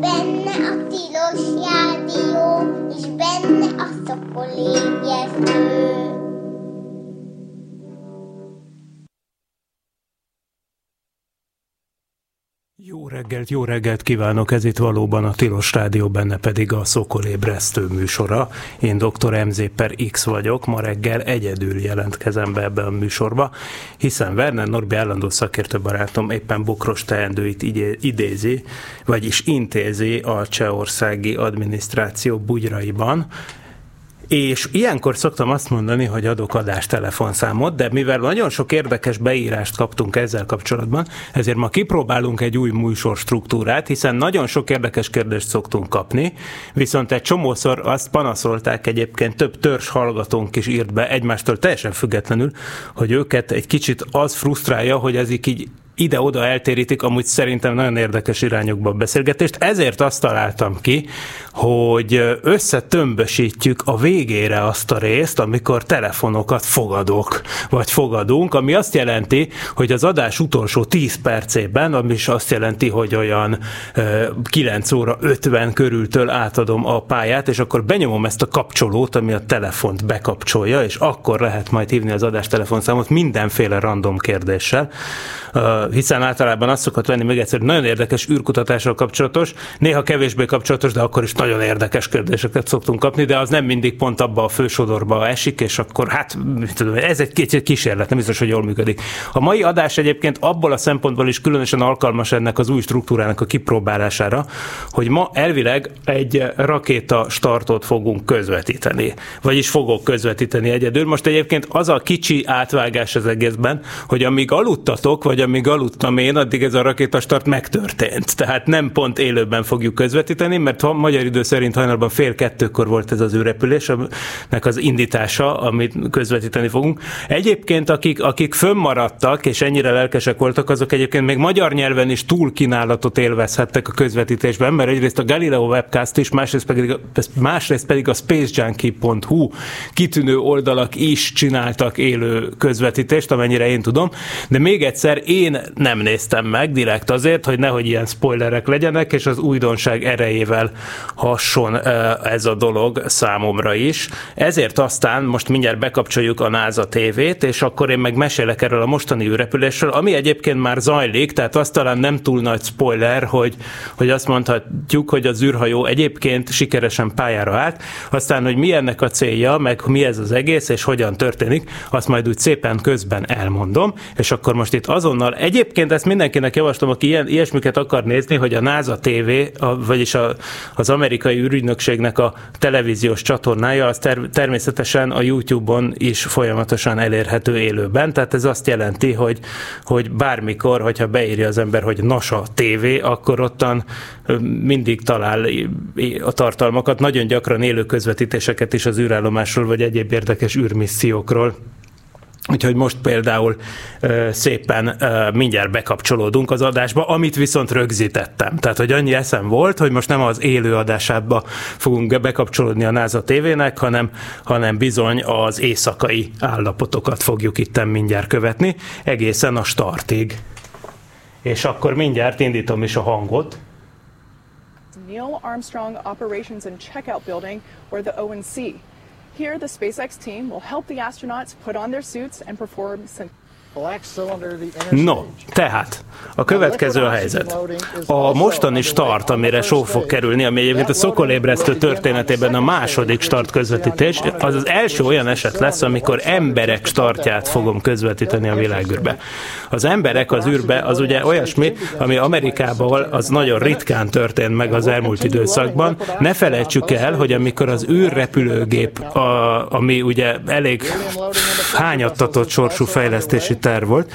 benne a tilos rádió, és benne a szokolébresztő. Reggelt, jó reggelt kívánok, ez itt valóban a Tilos Rádió, benne pedig a Szokolébresztő műsora. Én dr. MZ per X vagyok, ma reggel egyedül jelentkezem be ebbe a műsorba, hiszen Werner Norbi állandó szakértő barátom éppen bokros teendőit idézi, vagyis intézi a csehországi adminisztráció bugyraiban, és ilyenkor szoktam azt mondani, hogy adok adás telefonszámot, de mivel nagyon sok érdekes beírást kaptunk ezzel kapcsolatban, ezért ma kipróbálunk egy új műsor struktúrát, hiszen nagyon sok érdekes kérdést szoktunk kapni, viszont egy csomószor azt panaszolták egyébként több törzs hallgatónk is írt be egymástól teljesen függetlenül, hogy őket egy kicsit az frusztrálja, hogy ez így ide-oda eltérítik amúgy szerintem nagyon érdekes irányokba a beszélgetést. Ezért azt találtam ki, hogy összetömbösítjük a végére azt a részt, amikor telefonokat fogadok, vagy fogadunk, ami azt jelenti, hogy az adás utolsó 10 percében, ami is azt jelenti, hogy olyan 9 óra 50 körültől átadom a pályát, és akkor benyomom ezt a kapcsolót, ami a telefont bekapcsolja, és akkor lehet majd hívni az adás telefonszámot mindenféle random kérdéssel hiszen általában azt szokott venni még egyszer, nagyon érdekes űrkutatással kapcsolatos, néha kevésbé kapcsolatos, de akkor is nagyon érdekes kérdéseket szoktunk kapni, de az nem mindig pont abba a fősodorba esik, és akkor hát tudom, ez egy kicsit kísérlet, nem biztos, hogy jól működik. A mai adás egyébként abból a szempontból is különösen alkalmas ennek az új struktúrának a kipróbálására, hogy ma elvileg egy rakéta startot fogunk közvetíteni, vagyis fogok közvetíteni egyedül. Most egyébként az a kicsi átvágás az egészben, hogy amíg aludtatok, vagy amíg aludtam én, addig ez a rakétastart megtörtént. Tehát nem pont élőben fogjuk közvetíteni, mert ha magyar idő szerint hajnalban fél kettőkor volt ez az ő repülés, nek az indítása, amit közvetíteni fogunk. Egyébként, akik, akik fönnmaradtak, és ennyire lelkesek voltak, azok egyébként még magyar nyelven is túl kínálatot élvezhettek a közvetítésben, mert egyrészt a Galileo webcast is, másrészt pedig, másrészt pedig a spacejunkie.hu kitűnő oldalak is csináltak élő közvetítést, amennyire én tudom, de még egyszer én nem néztem meg direkt azért, hogy nehogy ilyen spoilerek legyenek, és az újdonság erejével hasson ez a dolog számomra is. Ezért aztán most mindjárt bekapcsoljuk a NASA TV-t, és akkor én meg mesélek erről a mostani űrrepülésről, ami egyébként már zajlik, tehát az talán nem túl nagy spoiler, hogy, hogy azt mondhatjuk, hogy az űrhajó egyébként sikeresen pályára állt, aztán, hogy mi ennek a célja, meg mi ez az egész, és hogyan történik, azt majd úgy szépen közben elmondom, és akkor most itt azonnal, egyébként ezt mindenkinek javaslom, aki ilyen, ilyesmiket akar nézni, hogy a NASA TV, a, vagyis a, az amerikai űrügynökségnek a televíziós csatornája, az ter, természetesen a YouTube-on is folyamatosan elérhető élőben, tehát ez azt jelenti, hogy, hogy bármikor, hogyha beírja az ember, hogy NASA TV, akkor ottan mindig talál a tartalmakat, nagyon gyakran élő közvetítéseket is az űrállomásról, vagy egyéb érdekes űrmissziókról. Úgyhogy most például szépen ö, mindjárt bekapcsolódunk az adásba, amit viszont rögzítettem. Tehát, hogy annyi eszem volt, hogy most nem az élő adásába fogunk bekapcsolódni a NASA TV-nek, hanem, hanem bizony az éjszakai állapotokat fogjuk itt mindjárt követni, egészen a startig. És akkor mindjárt indítom is a hangot. Neil Armstrong Operations and Checkout Building, or the ONC. Here, the SpaceX team will help the astronauts put on their suits and perform No, tehát a következő a helyzet. A mostani start, amire só fog kerülni, ami egyébként a szokolébresztő történetében a második start közvetítés, az az első olyan eset lesz, amikor emberek startját fogom közvetíteni a világűrbe. Az emberek az űrbe az ugye olyasmi, ami Amerikában az nagyon ritkán történt meg az elmúlt időszakban. Ne felejtsük el, hogy amikor az űrrepülőgép, a, ami ugye elég hányattatott sorsú fejlesztési terv volt.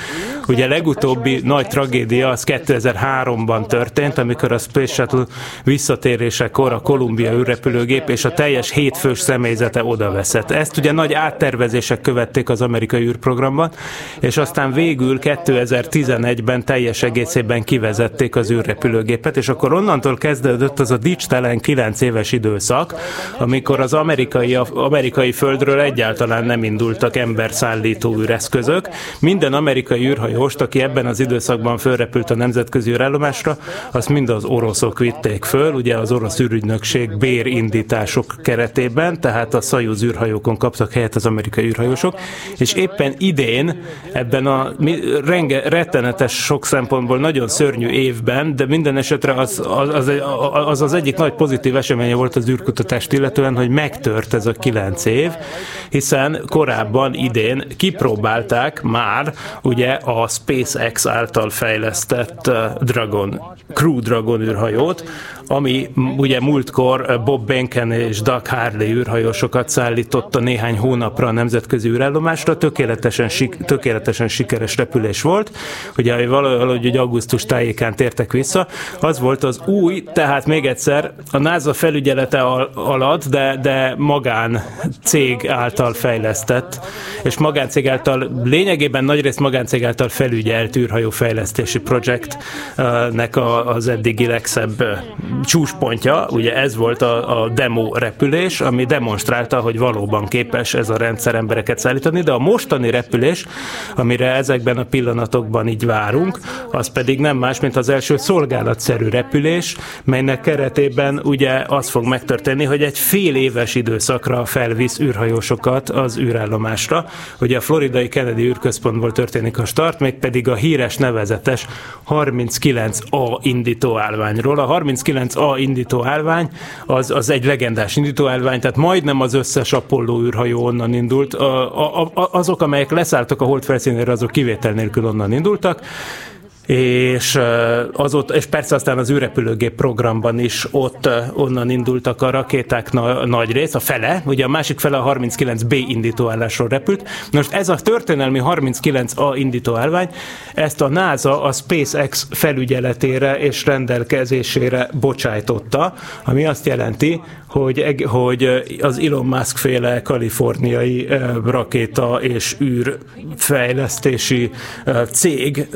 Ugye legutóbbi nagy tragédia az 2003-ban történt, amikor a Space Shuttle visszatérésekor a Columbia űrrepülőgép és a teljes hétfős személyzete odaveszett. Ezt ugye nagy áttervezések követték az amerikai űrprogramban, és aztán végül 2011-ben teljes egészében kivezették az űrrepülőgépet, és akkor onnantól kezdődött az a dicstelen 9 éves időszak, amikor az amerikai, amerikai földről egyáltalán nem indultak emberszállító űreszközök. Minden amerikai űrhajóst, aki ebben az időszakban fölrepült a nemzetközi űrállomásra, azt mind az oroszok vitték föl, ugye az orosz űrügynökség bérindítások keretében, tehát a Szajúz űrhajókon kaptak helyet az amerikai űrhajósok, és éppen idén ebben a renge, rettenetes sok szempontból nagyon szörnyű évben, de minden esetre az az, az, az, az egyik nagy pozitív eseménye volt az űrkutatást illetően, hogy megtört ez a kilenc év, hiszen korábban idén kipróbálták már ugye a SpaceX által fejlesztett Dragon, Crew Dragon űrhajót, ami ugye múltkor Bob Benken és Doug Harley űrhajósokat szállította néhány hónapra a nemzetközi űrállomásra, tökéletesen, sik, tökéletesen sikeres repülés volt, ugye valahogy hogy augusztus tájékán tértek vissza, az volt az új, tehát még egyszer a NASA felügyelete alatt, de, de magán cég által fejlesztett, és magáncég által, lényegében nagyrészt magáncég által felügyelt űrhajófejlesztési projektnek az eddigi legszebb csúspontja, ugye ez volt a, a demo repülés, ami demonstrálta, hogy valóban képes ez a rendszer embereket szállítani, de a mostani repülés, amire ezekben a pillanatokban így várunk, az pedig nem más, mint az első szolgálatszerű repülés, melynek keretében ugye az fog megtörténni, hogy egy fél éves időszakra felvisz űrhajósokat az űrállomásra. Ugye a floridai Kennedy űrközpontból történik a start, mégpedig a híres nevezetes 39A indító állványról. A 39 a indító állvány, az, az egy legendás indító állvány, tehát majdnem az összes Apollo űrhajó onnan indult. A, a, a, azok, amelyek leszálltak a hold felszínére, azok kivétel nélkül onnan indultak és, az ott, és persze aztán az űrrepülőgép programban is ott onnan indultak a rakéták na, nagy rész, a fele, ugye a másik fele a 39B indítóállásról repült. Most ez a történelmi 39A indítóállvány, ezt a NASA a SpaceX felügyeletére és rendelkezésére bocsájtotta, ami azt jelenti, hogy, hogy az Elon Musk féle kaliforniai rakéta és űrfejlesztési cég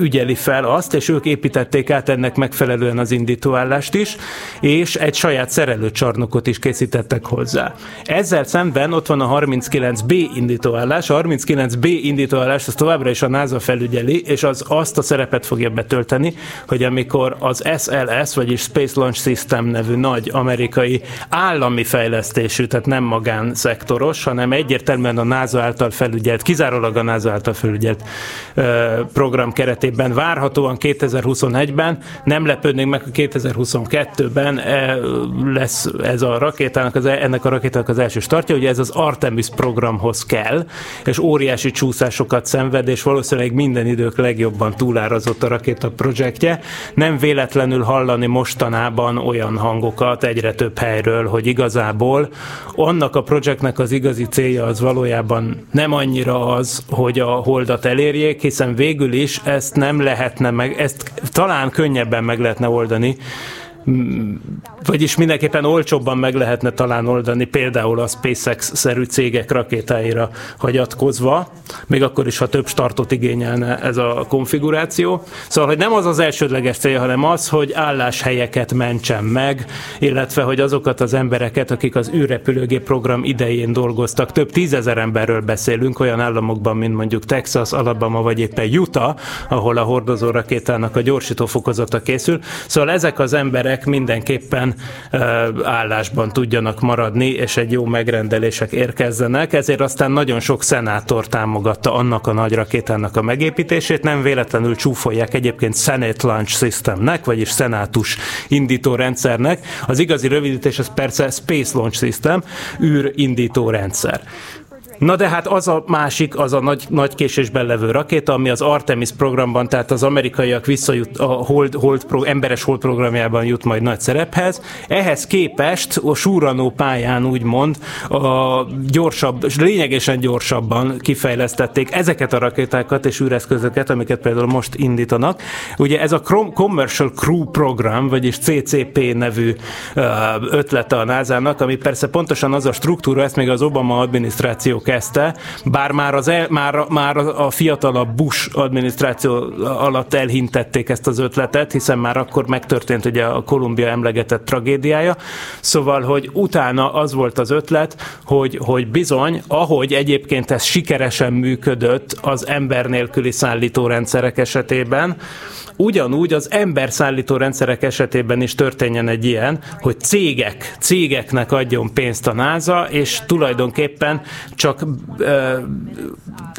ügyeli fel azt, és ők építették át ennek megfelelően az indítóállást is, és egy saját szerelőcsarnokot is készítettek hozzá. Ezzel szemben ott van a 39B indítóállás. A 39B indítóállás az továbbra is a NASA felügyeli, és az azt a szerepet fogja betölteni, hogy amikor az SLS, vagyis Space Launch System nevű nagy amerikai állami fejlesztésű, tehát nem magánszektoros, hanem egyértelműen a NASA által felügyelt, kizárólag a NASA által felügyelt program keretében várhatóan 2021-ben, nem lepődnénk meg, hogy 2022-ben lesz ez a rakétának, az, ennek a rakétának az első startja, ugye ez az Artemis programhoz kell, és óriási csúszásokat szenved, és valószínűleg minden idők legjobban túlárazott a rakéta projektje. Nem véletlenül hallani mostanában olyan hangokat egyre több helyről, hogy igazából annak a projektnek az igazi célja az valójában nem annyira az, hogy a holdat elérjék, hiszen végül is ezt nem lehetne meg, ezt talán könnyebben meg lehetne oldani, vagyis mindenképpen olcsóbban meg lehetne talán oldani, például a SpaceX-szerű cégek rakétáira hagyatkozva, még akkor is, ha több startot igényelne ez a konfiguráció. Szóval, hogy nem az az elsődleges célja, hanem az, hogy álláshelyeket mentsen meg, illetve, hogy azokat az embereket, akik az űrrepülőgép program idején dolgoztak, több tízezer emberről beszélünk, olyan államokban, mint mondjuk Texas, Alabama vagy éppen Utah, ahol a hordozó rakétának a gyorsító fokozata készül. Szóval ezek az emberek emberek mindenképpen állásban tudjanak maradni, és egy jó megrendelések érkezzenek, ezért aztán nagyon sok szenátor támogatta annak a nagy rakétának a megépítését, nem véletlenül csúfolják egyébként Senate Launch Systemnek, vagyis szenátus indító rendszernek. Az igazi rövidítés az persze Space Launch System, űr indító rendszer. Na de hát az a másik, az a nagy, nagy késésben levő rakéta, ami az Artemis programban, tehát az amerikaiak visszajut a hold, hold pro, emberes hold programjában jut majd nagy szerephez. Ehhez képest a súranó pályán úgymond a gyorsabb, lényegesen gyorsabban kifejlesztették ezeket a rakétákat és űreszközöket, amiket például most indítanak. Ugye ez a Commercial Crew Program, vagyis CCP nevű ötlete a NASA-nak, ami persze pontosan az a struktúra, ezt még az Obama adminisztráció kezdte, bár már, az el, már, már a fiatalabb Bush adminisztráció alatt elhintették ezt az ötletet, hiszen már akkor megtörtént ugye a Kolumbia emlegetett tragédiája. Szóval, hogy utána az volt az ötlet, hogy, hogy bizony, ahogy egyébként ez sikeresen működött az ember nélküli szállítórendszerek esetében, ugyanúgy az emberszállító rendszerek esetében is történjen egy ilyen, hogy cégek, cégeknek adjon pénzt a NASA, és tulajdonképpen csak ö,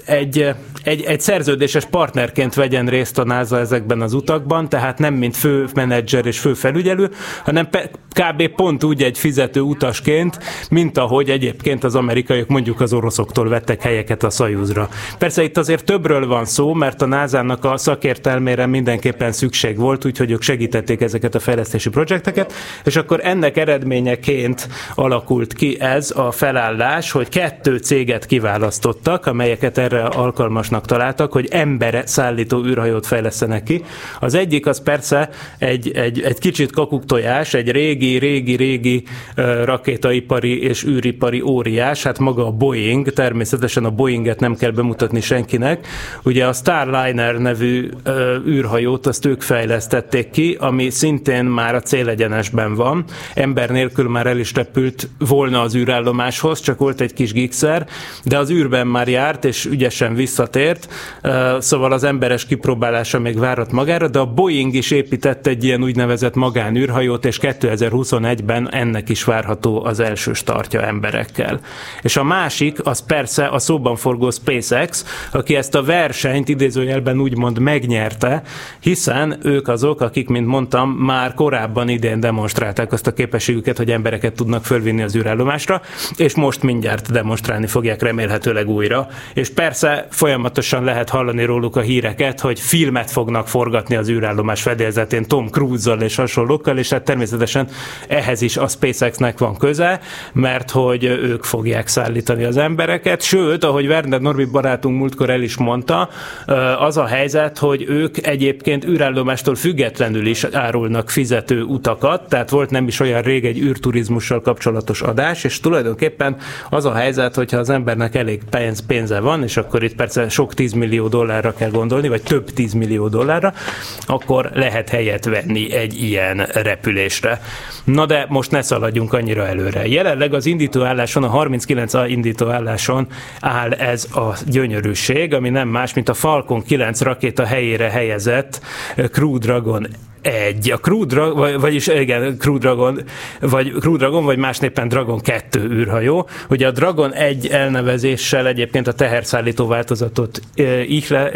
egy, egy, egy szerződéses partnerként vegyen részt a NASA ezekben az utakban, tehát nem mint fő menedzser és fő felügyelő, hanem kb. pont úgy egy fizető utasként, mint ahogy egyébként az amerikaiak mondjuk az oroszoktól vettek helyeket a Szajúzra. Persze itt azért többről van szó, mert a NASA-nak a szakértelmére mindenképpen szükség volt, úgyhogy ők segítették ezeket a fejlesztési projekteket, és akkor ennek eredményeként alakult ki ez a felállás, hogy kettő céget kiválasztottak, amelyeket erre alkalmasnak találtak, hogy embere szállító űrhajót fejlesztenek ki. Az egyik az persze egy, egy, egy kicsit kakuktojás, egy régi régi, régi, rakétaipari és űripari óriás, hát maga a Boeing, természetesen a Boeinget nem kell bemutatni senkinek. Ugye a Starliner nevű űrhajót azt ők fejlesztették ki, ami szintén már a célegyenesben van. Ember nélkül már el is repült volna az űrállomáshoz, csak volt egy kis gigszer, de az űrben már járt, és ügyesen visszatért, szóval az emberes kipróbálása még várat magára, de a Boeing is épített egy ilyen úgynevezett magánűrhajót, és 2020 2021-ben ennek is várható az első startja emberekkel. És a másik, az persze a szóban forgó SpaceX, aki ezt a versenyt idézőjelben úgymond megnyerte, hiszen ők azok, akik, mint mondtam, már korábban idén demonstrálták azt a képességüket, hogy embereket tudnak fölvinni az űrállomásra, és most mindjárt demonstrálni fogják remélhetőleg újra. És persze folyamatosan lehet hallani róluk a híreket, hogy filmet fognak forgatni az űrállomás fedélzetén Tom Cruise-zal és hasonlókkal, és hát természetesen ehhez is a SpaceX-nek van köze, mert hogy ők fogják szállítani az embereket, sőt, ahogy Werner Norbi barátunk múltkor el is mondta, az a helyzet, hogy ők egyébként űrállomástól függetlenül is árulnak fizető utakat, tehát volt nem is olyan rég egy űrturizmussal kapcsolatos adás, és tulajdonképpen az a helyzet, hogyha az embernek elég pénz, pénze van, és akkor itt persze sok tízmillió dollárra kell gondolni, vagy több tízmillió dollárra, akkor lehet helyet venni egy ilyen repülésre. Na de most ne szaladjunk annyira előre. Jelenleg az indítóálláson, a 39 indítóálláson áll ez a gyönyörűség, ami nem más, mint a Falcon 9 rakéta helyére helyezett Crew Dragon egy. A Crew Dragon, vagyis igen, Crew Dragon, vagy Crew Dragon, vagy másnéppen Dragon 2 űrhajó. Ugye a Dragon 1 elnevezéssel egyébként a teherszállító változatot ihle,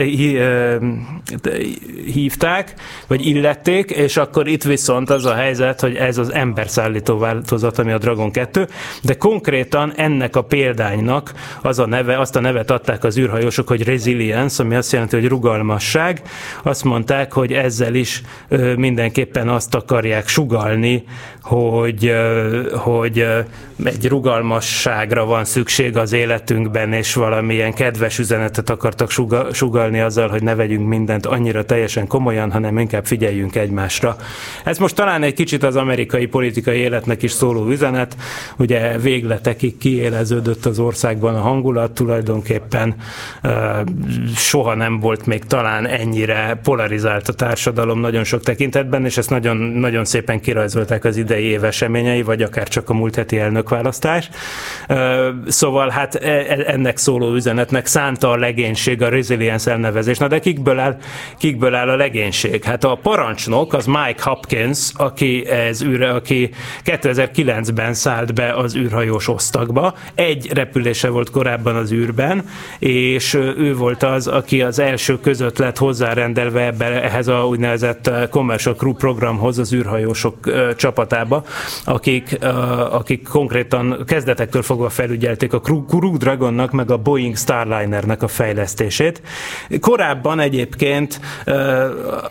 hívták, vagy illették, és akkor itt viszont az a helyzet, hogy ez az emberszállító változat, ami a Dragon 2, de konkrétan ennek a példánynak az a neve, azt a nevet adták az űrhajósok, hogy resilience, ami azt jelenti, hogy rugalmasság. Azt mondták, hogy ezzel is mindenképpen azt akarják sugalni, hogy, hogy egy rugalmasságra van szükség az életünkben, és valamilyen kedves üzenetet akartak sugalni azzal, hogy ne vegyünk mindent annyira teljesen komolyan, hanem inkább figyeljünk egymásra. Ez most talán egy kicsit az amerikai politikai életnek is szóló üzenet, ugye végletekig kiéleződött az országban a hangulat, tulajdonképpen soha nem volt még talán ennyire polarizált a társadalom nagyon sok tekintetben, és ezt nagyon, nagyon szépen kirajzolták az idei év eseményei, vagy akár csak a múlt heti elnökválasztás. Szóval hát e, e, ennek szóló üzenetnek szánta a legénység a resilience elnevezés. Na de kikből áll, kikből áll a legénység? Hát a parancsnok az Mike Hopkins, aki, ez űre, aki 2009-ben szállt be az űrhajós osztagba. Egy repülése volt korábban az űrben, és ő volt az, aki az első között lett hozzárendelve ebbe, ehhez a úgynevezett Commercial Crew programhoz az űrhajósok csapatába, akik, akik konkrétan kezdetektől fogva felügyelték a Crew Dragonnak meg a Boeing Starlinernek a fejlesztését. Korábban egyébként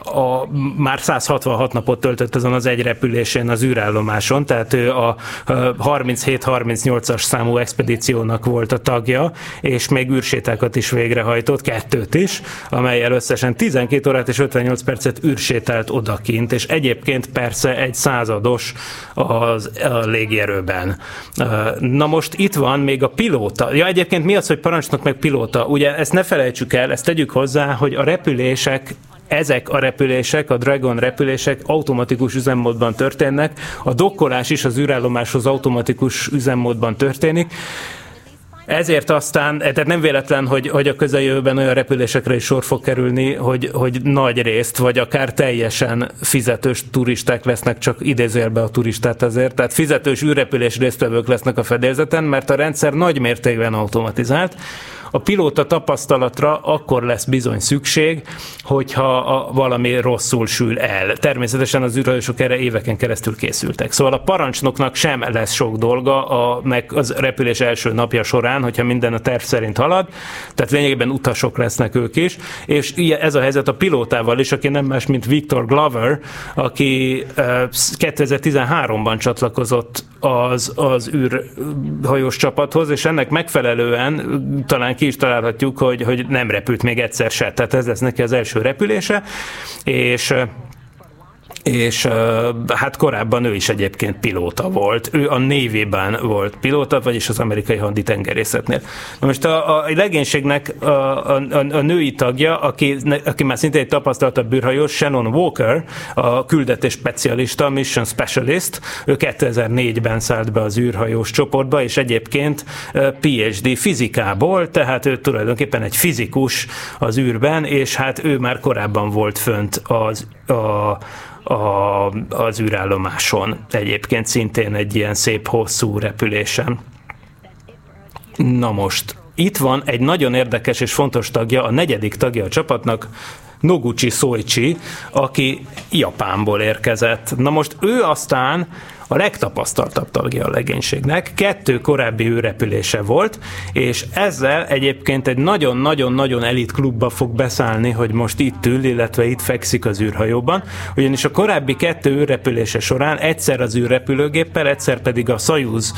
a, már 166 napot töltött azon az egy repülésén az űrállomáson, tehát ő a 37-38-as számú expedíciónak volt a tagja, és még űrsétákat is végrehajtott, kettőt is, amelyel összesen 12 órát és 58 percet űrsétált oda odakint, és egyébként persze egy százados az, a légierőben. Na most itt van még a pilóta. Ja, egyébként mi az, hogy parancsnok meg pilóta? Ugye ezt ne felejtsük el, ezt tegyük hozzá, hogy a repülések ezek a repülések, a Dragon repülések automatikus üzemmódban történnek, a dokkolás is az űrállomáshoz automatikus üzemmódban történik, ezért aztán, tehát nem véletlen, hogy, hogy a közeljövőben olyan repülésekre is sor fog kerülni, hogy, hogy nagy részt, vagy akár teljesen fizetős turisták lesznek, csak idézőjelbe a turistát azért, tehát fizetős űrrepülés résztvevők lesznek a fedélzeten, mert a rendszer nagy mértékben automatizált, a pilóta tapasztalatra akkor lesz bizony szükség, hogyha a, valami rosszul sül el. Természetesen az űrhajósok erre éveken keresztül készültek. Szóval a parancsnoknak sem lesz sok dolga a, meg az repülés első napja során, hogyha minden a terv szerint halad, tehát lényegében utasok lesznek ők is, és ez a helyzet a pilótával is, aki nem más, mint Victor Glover, aki 2013-ban csatlakozott az, az űrhajós csapathoz, és ennek megfelelően talán ki is találhatjuk, hogy, hogy nem repült még egyszer se. Tehát ez lesz neki az első repülése, és és hát korábban ő is egyébként pilóta volt. Ő a névében volt pilóta, vagyis az amerikai haditengerészetnél. Na most a, a legénységnek a, a, a női tagja, aki, aki már szintén egy tapasztaltabb bűrhajós, Shannon Walker, a küldetés specialista, mission specialist, ő 2004-ben szállt be az űrhajós csoportba, és egyébként PhD fizikából, tehát ő tulajdonképpen egy fizikus az űrben, és hát ő már korábban volt fönt az a a, az űrállomáson. Egyébként szintén egy ilyen szép hosszú repülésen. Na most, itt van egy nagyon érdekes és fontos tagja, a negyedik tagja a csapatnak, Noguchi Soichi, aki Japánból érkezett. Na most ő aztán a legtapasztaltabb tagja a legénységnek, kettő korábbi űrrepülése volt, és ezzel egyébként egy nagyon-nagyon-nagyon elit klubba fog beszállni, hogy most itt ül, illetve itt fekszik az űrhajóban, ugyanis a korábbi kettő űrrepülése során egyszer az űrrepülőgéppel, egyszer pedig a Soyuz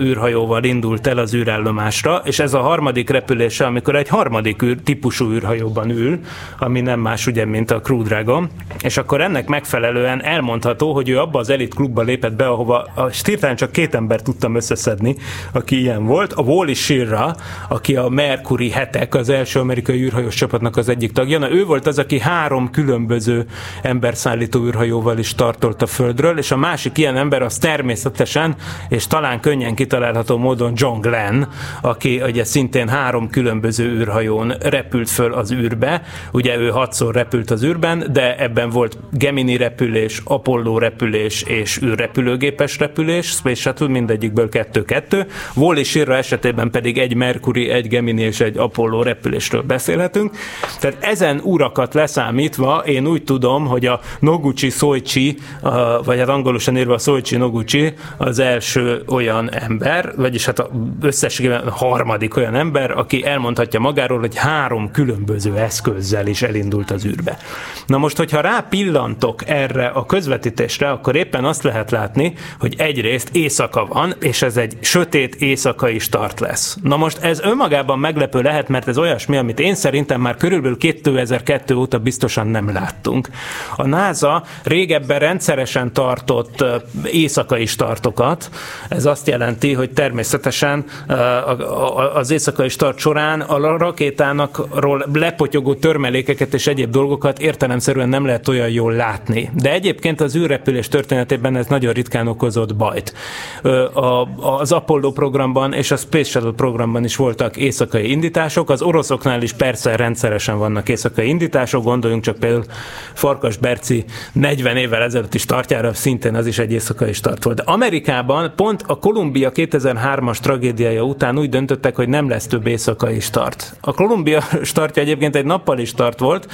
űrhajóval indult el az űrállomásra, és ez a harmadik repülése, amikor egy harmadik űr, típusú űrhajóban ül, ami nem más ugye, mint a Crew Dragon, és akkor ennek megfelelően elmondható, hogy ő abba az elit klubba lépett be, ahova a hirtelen csak két ember tudtam összeszedni, aki ilyen volt. A Wally Shirra, aki a Mercury hetek, az első amerikai űrhajós csapatnak az egyik tagja. Na, ő volt az, aki három különböző emberszállító űrhajóval is tartolt a Földről, és a másik ilyen ember az természetesen, és talán könnyen kitalálható módon John Glenn, aki ugye szintén három különböző űrhajón repült föl az űrbe. Ugye ő hatszor repült az űrben, de ebben volt Gemini repülés, Apollo repülés és űrrepülés repülőgépes repülés, Space Shuttle mindegyikből kettő-kettő. Wall Shirra esetében pedig egy Mercury, egy Gemini és egy Apollo repülésről beszélhetünk. Tehát ezen urakat leszámítva én úgy tudom, hogy a Noguchi Soichi, vagy hát angolosan írva a Soichi Noguchi az első olyan ember, vagyis hát összességében a harmadik olyan ember, aki elmondhatja magáról, hogy három különböző eszközzel is elindult az űrbe. Na most, hogyha rápillantok erre a közvetítésre, akkor éppen azt lehet látni, látni, hogy egyrészt éjszaka van, és ez egy sötét éjszakai start lesz. Na most ez önmagában meglepő lehet, mert ez olyasmi, amit én szerintem már körülbelül 2002 óta biztosan nem láttunk. A NASA régebben rendszeresen tartott éjszakai startokat, ez azt jelenti, hogy természetesen az éjszakai start során a rakétának lepotyogó törmelékeket és egyéb dolgokat értelemszerűen nem lehet olyan jól látni. De egyébként az űrrepülés történetében ez nagyon ritkán okozott bajt. Az Apollo programban és a Space Shuttle programban is voltak éjszakai indítások, az oroszoknál is persze rendszeresen vannak éjszakai indítások, gondoljunk csak például Farkas Berci 40 évvel ezelőtt is startjára, szintén az is egy éjszakai start volt. De Amerikában pont a Kolumbia 2003-as tragédiája után úgy döntöttek, hogy nem lesz több éjszakai start. A Kolumbia startja egyébként egy nappali start volt,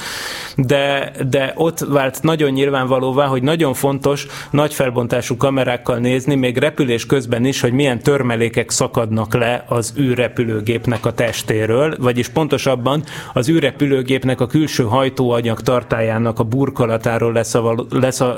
de, de ott vált nagyon nyilvánvalóvá, hogy nagyon fontos nagy felbontás hatású kamerákkal nézni, még repülés közben is, hogy milyen törmelékek szakadnak le az űrrepülőgépnek a testéről, vagyis pontosabban az űrrepülőgépnek a külső hajtóanyag tartájának a burkolatáról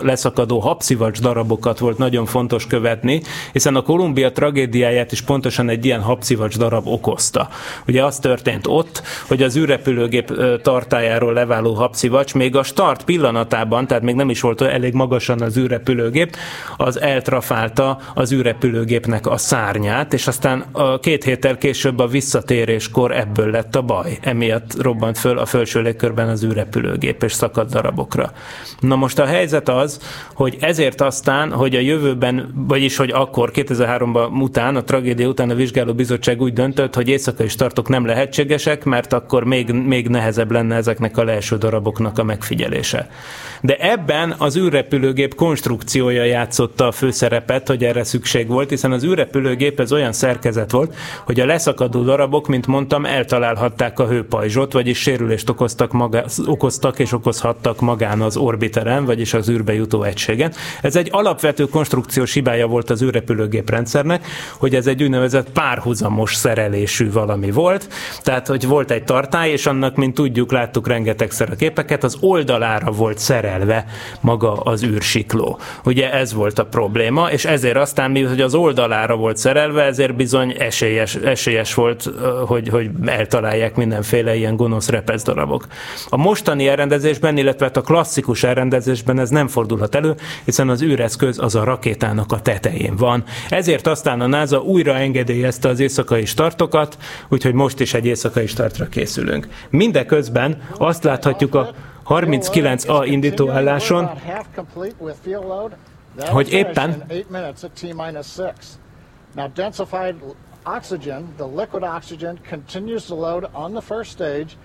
leszakadó habszivacs darabokat volt nagyon fontos követni, hiszen a Kolumbia tragédiáját is pontosan egy ilyen habszivacs darab okozta. Ugye az történt ott, hogy az űrrepülőgép tartájáról leváló habszivacs még a start pillanatában, tehát még nem is volt elég magasan az űrrepülőgép, az eltrafálta az űrrepülőgépnek a szárnyát, és aztán a két héttel később a visszatéréskor ebből lett a baj. Emiatt robbant föl a felső légkörben az űrrepülőgép, és szakadt darabokra. Na most a helyzet az, hogy ezért aztán, hogy a jövőben, vagyis hogy akkor 2003-ban után, a tragédia után a vizsgálóbizottság úgy döntött, hogy éjszakai startok nem lehetségesek, mert akkor még, még nehezebb lenne ezeknek a leeső daraboknak a megfigyelése. De ebben az űrrepülőgép konstrukciója játszotta a főszerepet, hogy erre szükség volt, hiszen az űrrepülőgép ez olyan szerkezet volt, hogy a leszakadó darabok, mint mondtam, eltalálhatták a hőpajzsot, vagyis sérülést okoztak, maga, okoztak és okozhattak magán az orbiteren, vagyis az űrbe jutó egységen. Ez egy alapvető konstrukciós hibája volt az űrrepülőgép rendszernek, hogy ez egy úgynevezett párhuzamos szerelésű valami volt, tehát hogy volt egy tartály, és annak, mint tudjuk, láttuk rengetegszer a képeket, az oldalára volt szerelve maga az űrsikló. Ugye ez volt a probléma, és ezért aztán, mi, hogy az oldalára volt szerelve, ezért bizony esélyes, esélyes volt, hogy, hogy eltalálják mindenféle ilyen gonosz repeszdarabok. A mostani elrendezésben, illetve hát a klasszikus elrendezésben ez nem fordulhat elő, hiszen az űreszköz az a rakétának a tetején van. Ezért aztán a NASA újra engedélyezte az éjszakai startokat, úgyhogy most is egy éjszakai startra készülünk. Mindeközben azt láthatjuk a 39A indítóálláson, hogy éppen? Now densified oxygen, the liquid oxygen continues to load on the first stage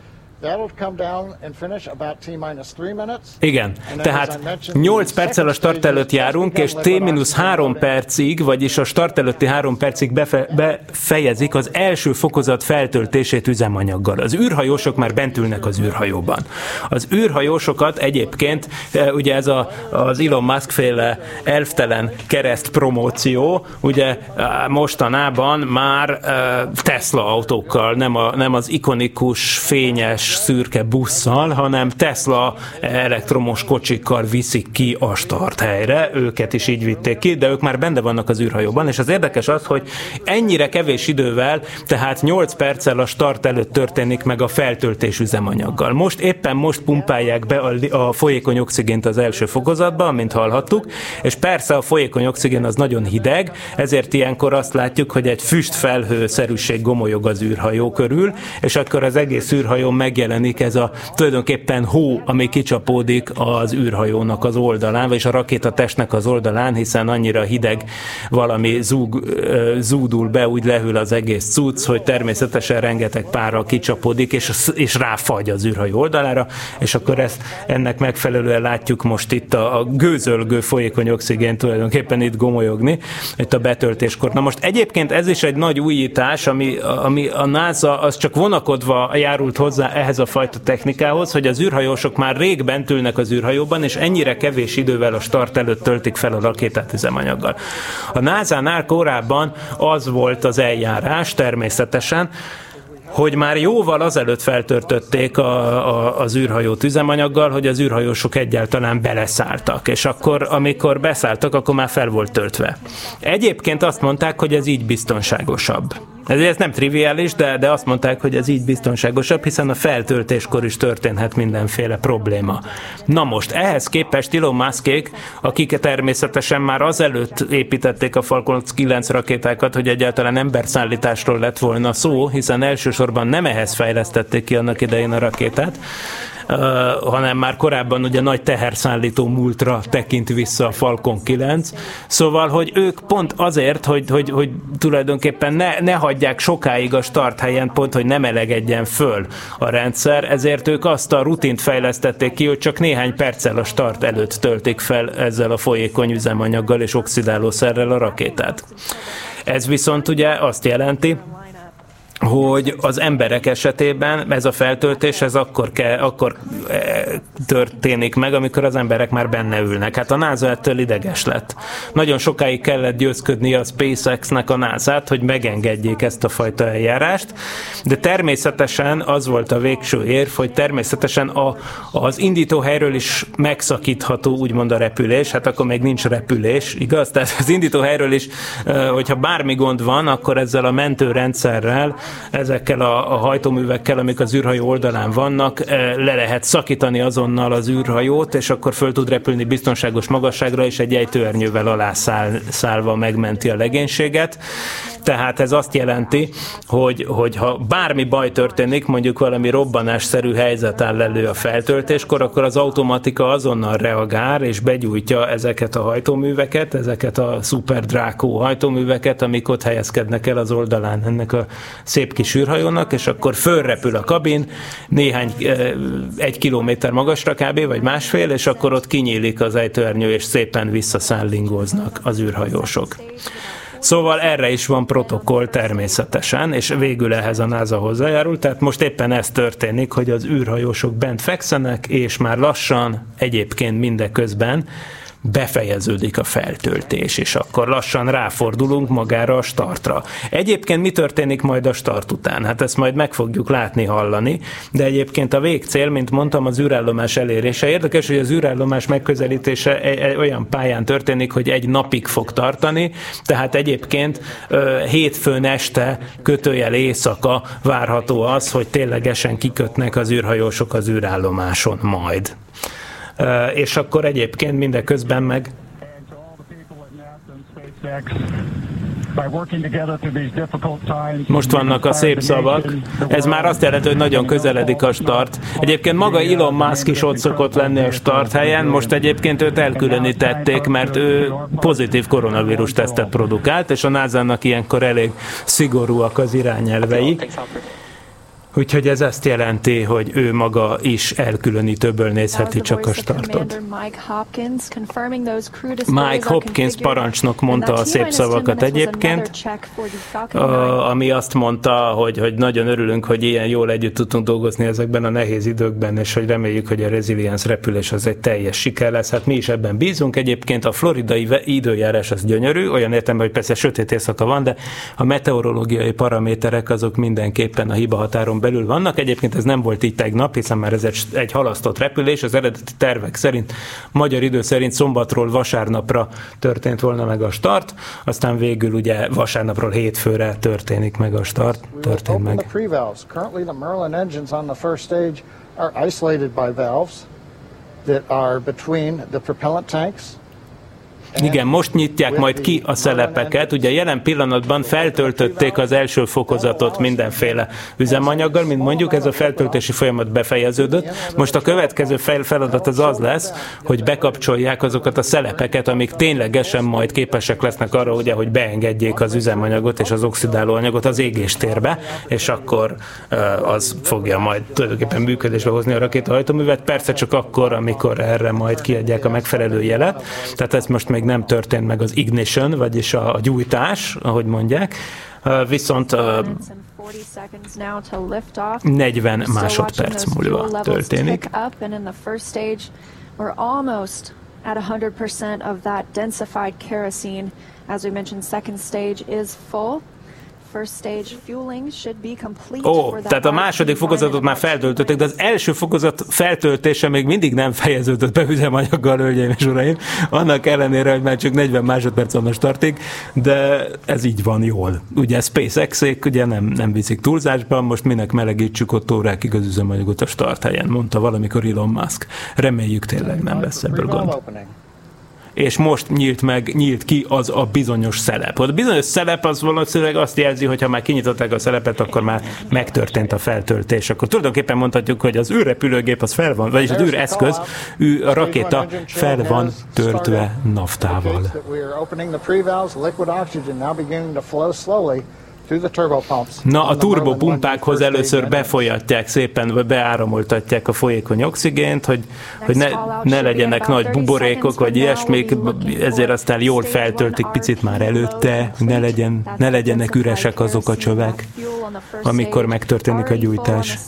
igen, tehát 8 perccel a start előtt járunk, és T-3 percig, vagyis a start előtti 3 percig befe, befejezik az első fokozat feltöltését üzemanyaggal. Az űrhajósok már bent ülnek az űrhajóban. Az űrhajósokat egyébként, e, ugye ez a, az Elon Musk féle elftelen kereszt promóció, ugye e, mostanában már e, Tesla autókkal, nem, a, nem az ikonikus, fényes, szürke busszal, hanem Tesla elektromos kocsikkal viszik ki a start helyre, őket is így vitték ki, de ők már benne vannak az űrhajóban, és az érdekes az, hogy ennyire kevés idővel, tehát 8 perccel a start előtt történik meg a feltöltés üzemanyaggal. Most éppen most pumpálják be a, a folyékony oxigént az első fokozatba, mint hallhattuk, és persze a folyékony oxigén az nagyon hideg, ezért ilyenkor azt látjuk, hogy egy füstfelhő szerűség gomolyog az űrhajó körül, és akkor az egész űrhajó meg megjelenik ez a tulajdonképpen hó, ami kicsapódik az űrhajónak az oldalán, vagy a rakétatestnek az oldalán, hiszen annyira hideg valami zúg, zúdul be, úgy lehűl az egész cucc, hogy természetesen rengeteg pára kicsapódik, és, és ráfagy az űrhajó oldalára, és akkor ezt ennek megfelelően látjuk most itt a, a gőzölgő folyékony oxigén tulajdonképpen itt gomolyogni, itt a betöltéskor. Na most egyébként ez is egy nagy újítás, ami, ami a NASA az csak vonakodva járult hozzá ehhez a fajta technikához, hogy az űrhajósok már rég bent ülnek az űrhajóban, és ennyire kevés idővel a start előtt töltik fel a rakétát üzemanyaggal. A NASA-nál korábban az volt az eljárás természetesen, hogy már jóval azelőtt feltörtötték a, a, az űrhajót üzemanyaggal, hogy az űrhajósok egyáltalán beleszálltak, és akkor, amikor beszálltak, akkor már fel volt töltve. Egyébként azt mondták, hogy ez így biztonságosabb. Ez, ez nem triviális, de, de azt mondták, hogy ez így biztonságosabb, hiszen a feltöltéskor is történhet mindenféle probléma. Na most, ehhez képest Elon Muskék, akik természetesen már azelőtt építették a Falcon 9 rakétákat, hogy egyáltalán emberszállításról lett volna szó, hiszen elsősorban nem ehhez fejlesztették ki annak idején a rakétát, hanem már korábban ugye nagy teherszállító múltra tekint vissza a Falcon 9. Szóval, hogy ők pont azért, hogy, hogy, hogy tulajdonképpen ne, ne hagyják sokáig a start helyen, pont, hogy nem elegedjen föl a rendszer, ezért ők azt a rutint fejlesztették ki, hogy csak néhány perccel a start előtt töltik fel ezzel a folyékony üzemanyaggal és oxidálószerrel a rakétát. Ez viszont ugye azt jelenti, hogy az emberek esetében ez a feltöltés ez akkor, kell, akkor e, történik meg, amikor az emberek már benne ülnek. Hát a NASA ettől ideges lett. Nagyon sokáig kellett győzködni a SpaceX-nek a NASA-t, hogy megengedjék ezt a fajta eljárást, de természetesen az volt a végső érv, hogy természetesen a, az indítóhelyről is megszakítható úgymond a repülés, hát akkor még nincs repülés, igaz? Tehát az indítóhelyről is, e, hogyha bármi gond van, akkor ezzel a mentőrendszerrel ezekkel a, a hajtóművekkel, amik az űrhajó oldalán vannak, eh, le lehet szakítani azonnal az űrhajót, és akkor föl tud repülni biztonságos magasságra, és egy ejtőernyővel alászállva megmenti a legénységet. Tehát ez azt jelenti, hogy, hogy ha bármi baj történik, mondjuk valami robbanásszerű helyzet áll elő a feltöltéskor, akkor az automatika azonnal reagál és begyújtja ezeket a hajtóműveket, ezeket a Super Draco hajtóműveket, amik ott helyezkednek el az oldalán ennek a szép kis űrhajónak, és akkor fölrepül a kabin, néhány, eh, egy kilométer magasra kb. vagy másfél, és akkor ott kinyílik az ejtőernyő, és szépen visszaszállingoznak az űrhajósok. Szóval erre is van protokoll természetesen, és végül ehhez a NASA hozzájárul, tehát most éppen ez történik, hogy az űrhajósok bent fekszenek, és már lassan egyébként mindeközben befejeződik a feltöltés, és akkor lassan ráfordulunk magára a startra. Egyébként mi történik majd a start után? Hát ezt majd meg fogjuk látni, hallani, de egyébként a végcél, mint mondtam, az űrállomás elérése. Érdekes, hogy az űrállomás megközelítése e, e, olyan pályán történik, hogy egy napig fog tartani, tehát egyébként hétfőn este kötőjel éjszaka várható az, hogy ténylegesen kikötnek az űrhajósok az űrállomáson majd és akkor egyébként mindeközben meg most vannak a szép szavak. Ez már azt jelenti, hogy nagyon közeledik a start. Egyébként maga Elon Musk is ott szokott lenni a start helyen, most egyébként őt elkülönítették, mert ő pozitív koronavírus tesztet produkált, és a NASA-nak ilyenkor elég szigorúak az irányelvei. Úgyhogy ez azt jelenti, hogy ő maga is elkülönítőből nézheti csak a startot. Mike Hopkins parancsnok mondta a szép szavakat egyébként, ami azt mondta, hogy, hogy nagyon örülünk, hogy ilyen jól együtt tudtunk dolgozni ezekben a nehéz időkben, és hogy reméljük, hogy a Resilience repülés az egy teljes siker lesz. Hát mi is ebben bízunk. Egyébként a floridai időjárás az gyönyörű, olyan értem, hogy persze sötét éjszaka van, de a meteorológiai paraméterek azok mindenképpen a hiba határon belül vannak. Egyébként ez nem volt így tegnap, hiszen már ez egy, egy halasztott repülés, az eredeti tervek szerint, magyar idő szerint szombatról vasárnapra történt volna meg a start, aztán végül ugye vasárnapról hétfőre történik meg a start, történt meg. are isolated by valves that are between the propellant tanks igen, most nyitják majd ki a szelepeket. Ugye jelen pillanatban feltöltötték az első fokozatot mindenféle üzemanyaggal, mint mondjuk ez a feltöltési folyamat befejeződött. Most a következő feladat az az lesz, hogy bekapcsolják azokat a szelepeket, amik ténylegesen majd képesek lesznek arra, ugye, hogy beengedjék az üzemanyagot és az oxidáló anyagot az égéstérbe, és akkor az fogja majd tulajdonképpen működésbe hozni a rakétahajtóművet. Persze csak akkor, amikor erre majd kiadják a megfelelő jelet. Tehát ezt most még még nem történt meg az ignition, vagyis a, a gyújtás, ahogy mondják, viszont 40 másodperc múlva történik. We're almost at 100% of that densified kerosene. As we mentioned, second stage is full. Ó, tehát a második fokozatot már feltöltötték, de az első fokozat feltöltése még mindig nem fejeződött be üzemanyaggal, hölgyeim és uraim. Annak ellenére, hogy már csak 40 másodperc van a startig, de ez így van jól. Ugye spacex ugye nem, nem viszik túlzásban, most minek melegítsük ott órákig az üzemanyagot a start helyen, mondta valamikor Elon Musk. Reméljük tényleg nem lesz ebből gond és most nyílt meg, nyílt ki az a bizonyos szelep. A bizonyos szelep az valószínűleg azt jelzi, hogy ha már kinyitották a szelepet, akkor már megtörtént a feltöltés. Akkor tulajdonképpen mondhatjuk, hogy az űrrepülőgép az fel van, vagyis az űreszköz, ű, a rakéta fel van töltve naftával. Na, a turbopumpákhoz először befolyatják szépen, vagy beáramoltatják a folyékony oxigént, hogy, hogy ne, ne legyenek nagy buborékok, vagy ilyesmik, ezért aztán jól feltöltik picit már előtte, ne, legyen, ne legyenek üresek azok a csövek. amikor megtörténik a gyújtás.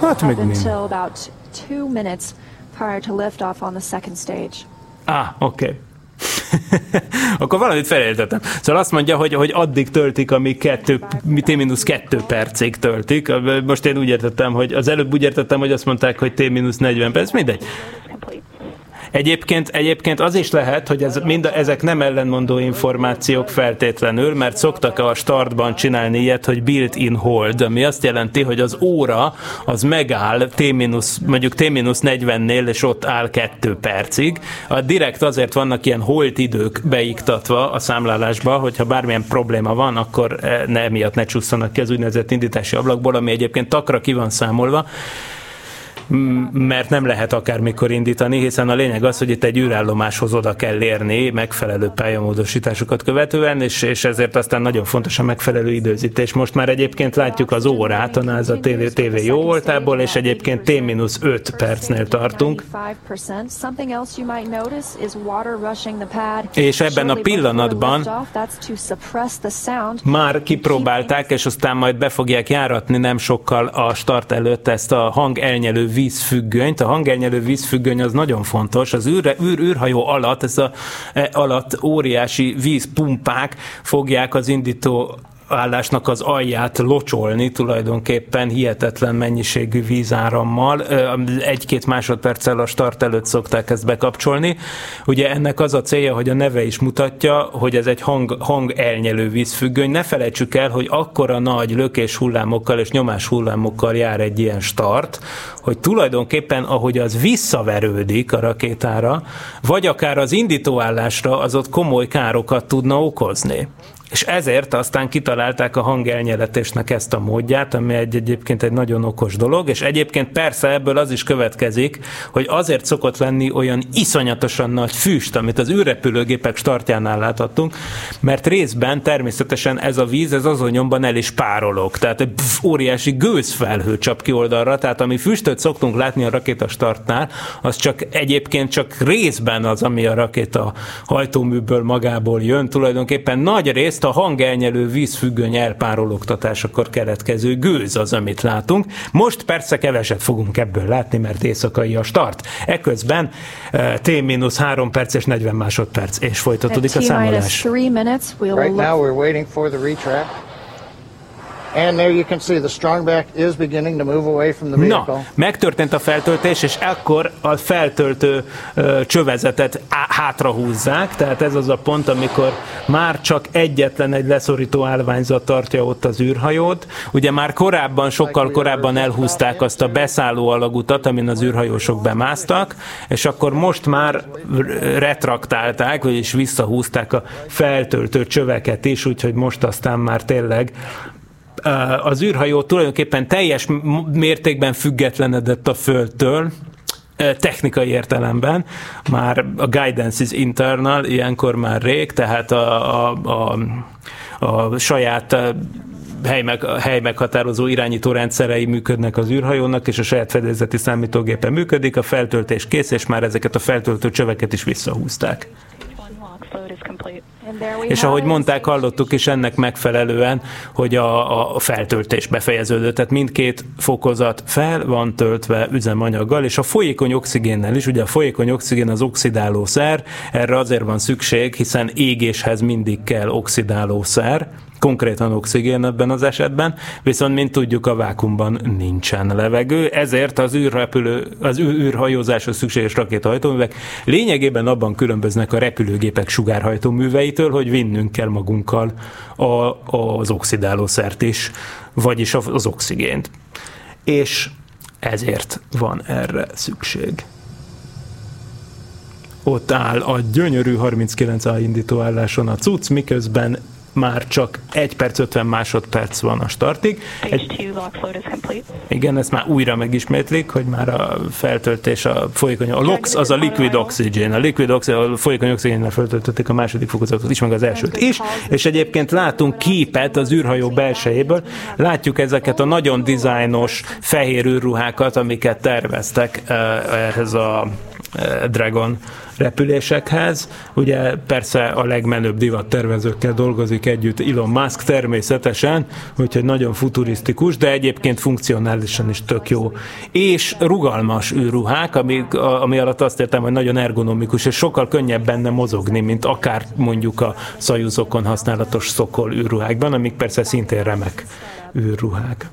Hát még mi? Ah, oké. Okay. Akkor valamit felértettem. Szóval azt mondja, hogy, hogy addig töltik, amíg kettő, T-2 percig töltik. Most én úgy értettem, hogy az előbb úgy értettem, hogy azt mondták, hogy T-40 perc, mindegy. Egyébként, egyébként az is lehet, hogy ez, mind, ezek nem ellenmondó információk feltétlenül, mert szoktak a startban csinálni ilyet, hogy built-in hold, ami azt jelenti, hogy az óra az megáll T mondjuk T-40-nél, és ott áll kettő percig. A direkt azért vannak ilyen hold idők beiktatva a számlálásba, hogyha bármilyen probléma van, akkor eh, ne, emiatt ne csusszanak ki az úgynevezett indítási ablakból, ami egyébként takra ki van számolva mert nem lehet akármikor indítani, hiszen a lényeg az, hogy itt egy űrállomáshoz oda kell érni megfelelő pályamódosításokat követően, és, és ezért aztán nagyon fontos a megfelelő időzítés. Most már egyébként látjuk az órát a NASA TV, jó voltából, és egyébként T-5 percnél tartunk. És ebben a pillanatban már kipróbálták, és aztán majd be fogják járatni nem sokkal a start előtt ezt a hang elnyelő vízfüggönyt. A hangelnyelő vízfüggöny az nagyon fontos. Az űr, űr, űrhajó alatt, ez a, e, alatt óriási vízpumpák fogják az indító állásnak az alját locsolni tulajdonképpen hihetetlen mennyiségű vízárammal. Egy-két másodperccel a start előtt szokták ezt bekapcsolni. Ugye ennek az a célja, hogy a neve is mutatja, hogy ez egy hang, hang elnyelő vízfüggöny. Ne felejtsük el, hogy akkora nagy lökés hullámokkal és nyomás hullámokkal jár egy ilyen start, hogy tulajdonképpen ahogy az visszaverődik a rakétára, vagy akár az indítóállásra, az ott komoly károkat tudna okozni. És ezért aztán kitalálták a hangelnyeletésnek ezt a módját, ami egy, egyébként egy nagyon okos dolog, és egyébként persze ebből az is következik, hogy azért szokott lenni olyan iszonyatosan nagy füst, amit az űrrepülőgépek startjánál láthattunk, mert részben természetesen ez a víz, ez azon nyomban el is párolog, tehát egy pff, óriási gőzfelhő csap ki oldalra, tehát ami füstöt szoktunk látni a rakéta startnál, az csak egyébként csak részben az, ami a rakéta hajtóműből magából jön, tulajdonképpen nagy rész ezt a hangelnyelő vízfüggöny elpárologtatásakor keletkező gőz az, amit látunk. Most persze keveset fogunk ebből látni, mert éjszakai a start. Eközben uh, T-3 perc és 40 másodperc, és folytatódik a számolás. Right now we're waiting for the retract. And there you can see the strongback is beginning to move away from the vehicle. Na, megtörtént a feltöltés, és akkor a feltöltő ö, csövezetet á, hátrahúzzák, tehát ez az a pont, amikor már csak egyetlen egy leszorító állványzat tartja ott az űrhajót. Ugye már korábban, sokkal korábban elhúzták azt a beszálló alagutat, amin az űrhajósok bemásztak, és akkor most már retraktálták, vagyis visszahúzták a feltöltő csöveket is, úgyhogy most aztán már tényleg az űrhajó tulajdonképpen teljes mértékben függetlenedett a Földtől, technikai értelemben, már a guidance is internal, ilyenkor már rég, tehát a, a, a, a saját helymeg, helymeghatározó irányító rendszerei működnek az űrhajónak, és a saját fedélzeti számítógépe működik, a feltöltés kész, és már ezeket a feltöltő csöveket is visszahúzták. És ahogy mondták, hallottuk is ennek megfelelően, hogy a, a feltöltés befejeződött, tehát mindkét fokozat fel van töltve üzemanyaggal, és a folyékony oxigénnel is, ugye a folyékony oxigén az oxidálószer, erre azért van szükség, hiszen égéshez mindig kell oxidálószer, konkrétan oxigén ebben az esetben, viszont mint tudjuk a vákumban nincsen levegő, ezért az űrrepülő, az űrhajózáshoz szükséges rakétahajtóművek. Lényegében abban különböznek a repülőgépek sugárhajtóműveitől, hogy vinnünk kell magunkkal a, az oxidálószert is, vagyis az oxigént. És ezért van erre szükség ott áll a gyönyörű 39A indítóálláson a cucc, miközben már csak 1 perc 50 másodperc van a startig. Egy, igen, ezt már újra megismétlik, hogy már a feltöltés a folyékony, a LOX az a liquid oxygen, a liquid oxygen, a folyékony oxigénnel feltöltötték a második fokozatot is, meg az elsőt is, és egyébként látunk képet az űrhajó belsejéből, látjuk ezeket a nagyon dizájnos fehér űrruhákat, amiket terveztek eh, ehhez a Dragon repülésekhez. Ugye persze a legmenőbb divattervezőkkel dolgozik együtt Elon Musk természetesen, úgyhogy nagyon futurisztikus, de egyébként funkcionálisan is tök jó. És rugalmas űrruhák, ami, ami alatt azt értem, hogy nagyon ergonomikus, és sokkal könnyebb benne mozogni, mint akár mondjuk a szajuzokon használatos szokol űrruhákban, amik persze szintén remek űrruhák.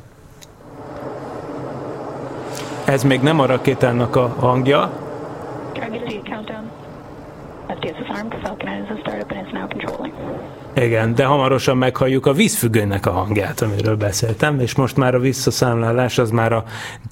Ez még nem a rakétának a hangja, FTS armed, Falcon is a startup and is now controlling. Igen, de hamarosan meghalljuk a vízfüggőnek a hangját, amiről beszéltem, és most már a visszaszámlálás az már a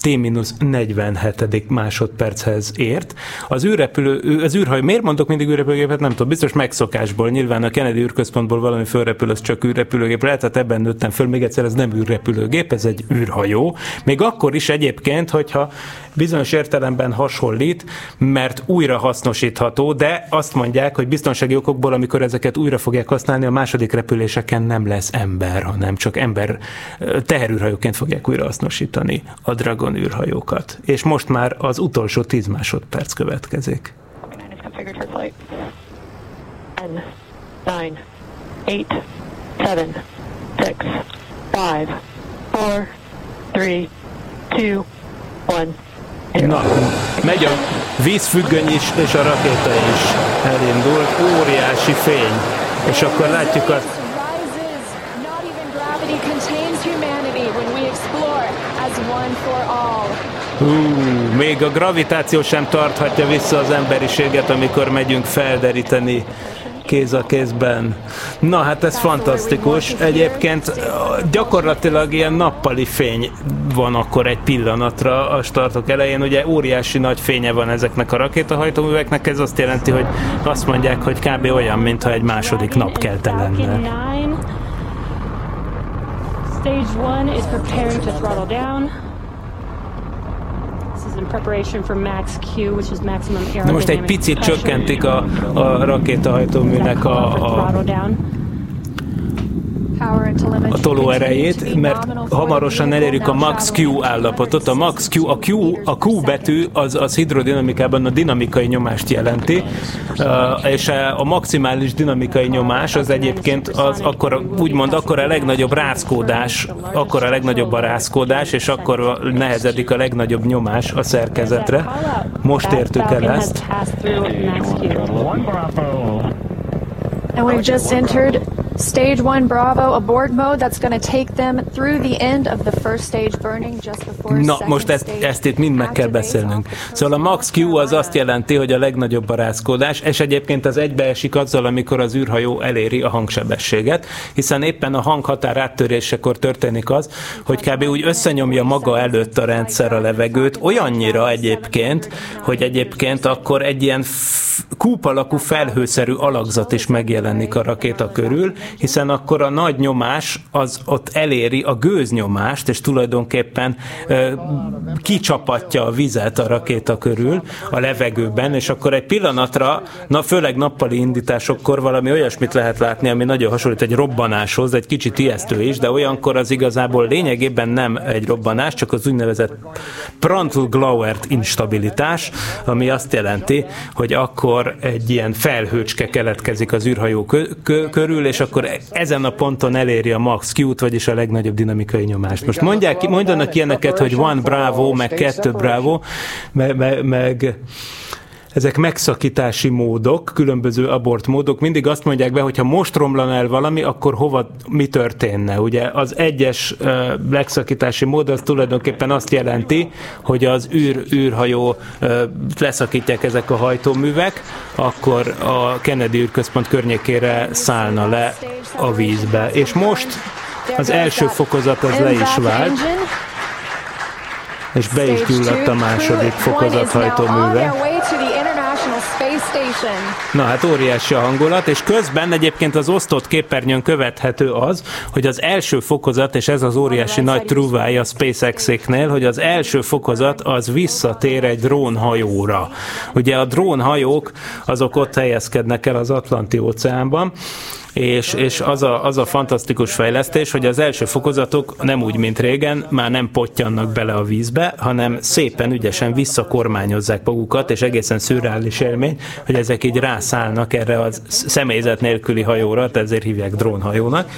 T-47. másodperchez ért. Az űrrepülő, az űrhajó, miért mondok mindig űrrepülőgépet? Nem tudom, biztos megszokásból. Nyilván a Kennedy űrközpontból valami fölrepül, az csak űrrepülőgép lehet, tehát ebben nőttem föl. Még egyszer, ez nem űrrepülőgép, ez egy űrhajó. Még akkor is egyébként, hogyha bizonyos értelemben hasonlít, mert újra hasznosítható, de azt mondják, hogy biztonsági okokból, amikor ezeket újra fogják használni, a második repüléseken nem lesz ember, hanem csak ember teherűrhajóként fogják újrahasznosítani a Dragon űrhajókat. És most már az utolsó 10 másodperc következik. 9, 8, 7, 6, 5, 4, 3, 2, 1. Na, megy a vízfüggöny is, és a rakéta is elindult. Óriási fény és akkor látjuk azt, Hú, még a gravitáció sem tarthatja vissza az emberiséget, amikor megyünk felderíteni kéz a kézben. Na hát ez fantasztikus. Egyébként gyakorlatilag ilyen nappali fény van akkor egy pillanatra a startok elején. Ugye óriási nagy fénye van ezeknek a rakétahajtóműveknek, ez azt jelenti, hogy azt mondják, hogy kb. olyan, mintha egy második napkelte lenne. Stage one is preparing to throttle down in preparation for max Q, which is maximum aerodynamic Na most egy picit csökkentik a, a rakétahajtóműnek a, a a tolóerejét, mert hamarosan elérjük a max Q állapotot. A max Q, a Q, a Q betű az, az hidrodinamikában a dinamikai nyomást jelenti, és a maximális dinamikai nyomás az egyébként az akkor, úgymond akkor a legnagyobb rázkódás, akkor a legnagyobb a rázkódás, és akkor nehezedik a legnagyobb nyomás a szerkezetre. Most értük el ezt. And we've just entered Stage 1 Bravo abort mode that's going to take them through the end of the first stage burning just before Na, most ezt, ezt itt mind meg kell beszélnünk. Szóval a max Q az azt jelenti, hogy a legnagyobb barázkodás, és egyébként az egybeesik azzal, amikor az űrhajó eléri a hangsebességet, hiszen éppen a hanghatár áttörésekor történik az, hogy kb. úgy összenyomja maga előtt a rendszer a levegőt, olyannyira egyébként, hogy egyébként akkor egy ilyen kúp alakú felhőszerű alakzat is megjelenik a rakéta körül, hiszen akkor a nagy nyomás az ott eléri a gőznyomást, és tulajdonképpen ö, kicsapatja a vizet a rakéta körül a levegőben, és akkor egy pillanatra, na főleg nappali indításokkor valami olyasmit lehet látni, ami nagyon hasonlít egy robbanáshoz, egy kicsit ijesztő is, de olyankor az igazából lényegében nem egy robbanás, csak az úgynevezett Prantl-Glauert instabilitás, ami azt jelenti, hogy akkor egy ilyen felhőcske keletkezik az űrhajó körül, és akkor akkor ezen a ponton eléri a max Q-t, vagyis a legnagyobb dinamikai nyomást. Most mondják, mondanak ilyeneket, hogy van bravo, meg kettő bravo, meg, meg, meg ezek megszakítási módok, különböző abortmódok, mindig azt mondják be, hogy ha most romlan el valami, akkor hova, mi történne? Ugye az egyes uh, megszakítási mód az tulajdonképpen azt jelenti, hogy az űr, űrhajó uh, leszakítják ezek a hajtóművek, akkor a Kennedy űrközpont környékére szállna le a vízbe. És most az első fokozat az le is vált, és be is gyulladt a második fokozat hajtóműve. stay Na hát óriási a hangulat, és közben egyébként az osztott képernyőn követhető az, hogy az első fokozat, és ez az óriási nagy trúvája a SpaceX-éknél, hogy az első fokozat az visszatér egy drónhajóra. Ugye a drónhajók azok ott helyezkednek el az Atlanti óceánban, és, és az, a, az a fantasztikus fejlesztés, hogy az első fokozatok nem úgy, mint régen, már nem pottyannak bele a vízbe, hanem szépen, ügyesen visszakormányozzák magukat, és egészen szürreális élmény, hogy ezek így rászállnak erre a személyzet nélküli hajóra, ezért hívják drónhajónak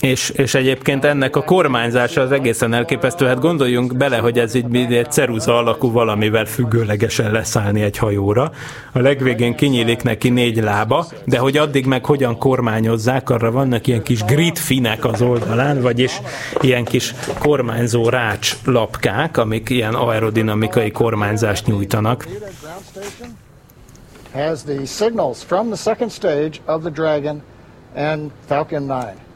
és, és egyébként ennek a kormányzása az egészen elképesztő. Hát gondoljunk bele, hogy ez így egy ceruza alakú valamivel függőlegesen leszállni egy hajóra. A legvégén kinyílik neki négy lába, de hogy addig meg hogyan kormányozzák, arra vannak ilyen kis grid finek az oldalán, vagyis ilyen kis kormányzó rács lapkák, amik ilyen aerodinamikai kormányzást nyújtanak. Has the signals from the second stage of the Dragon and Falcon 9.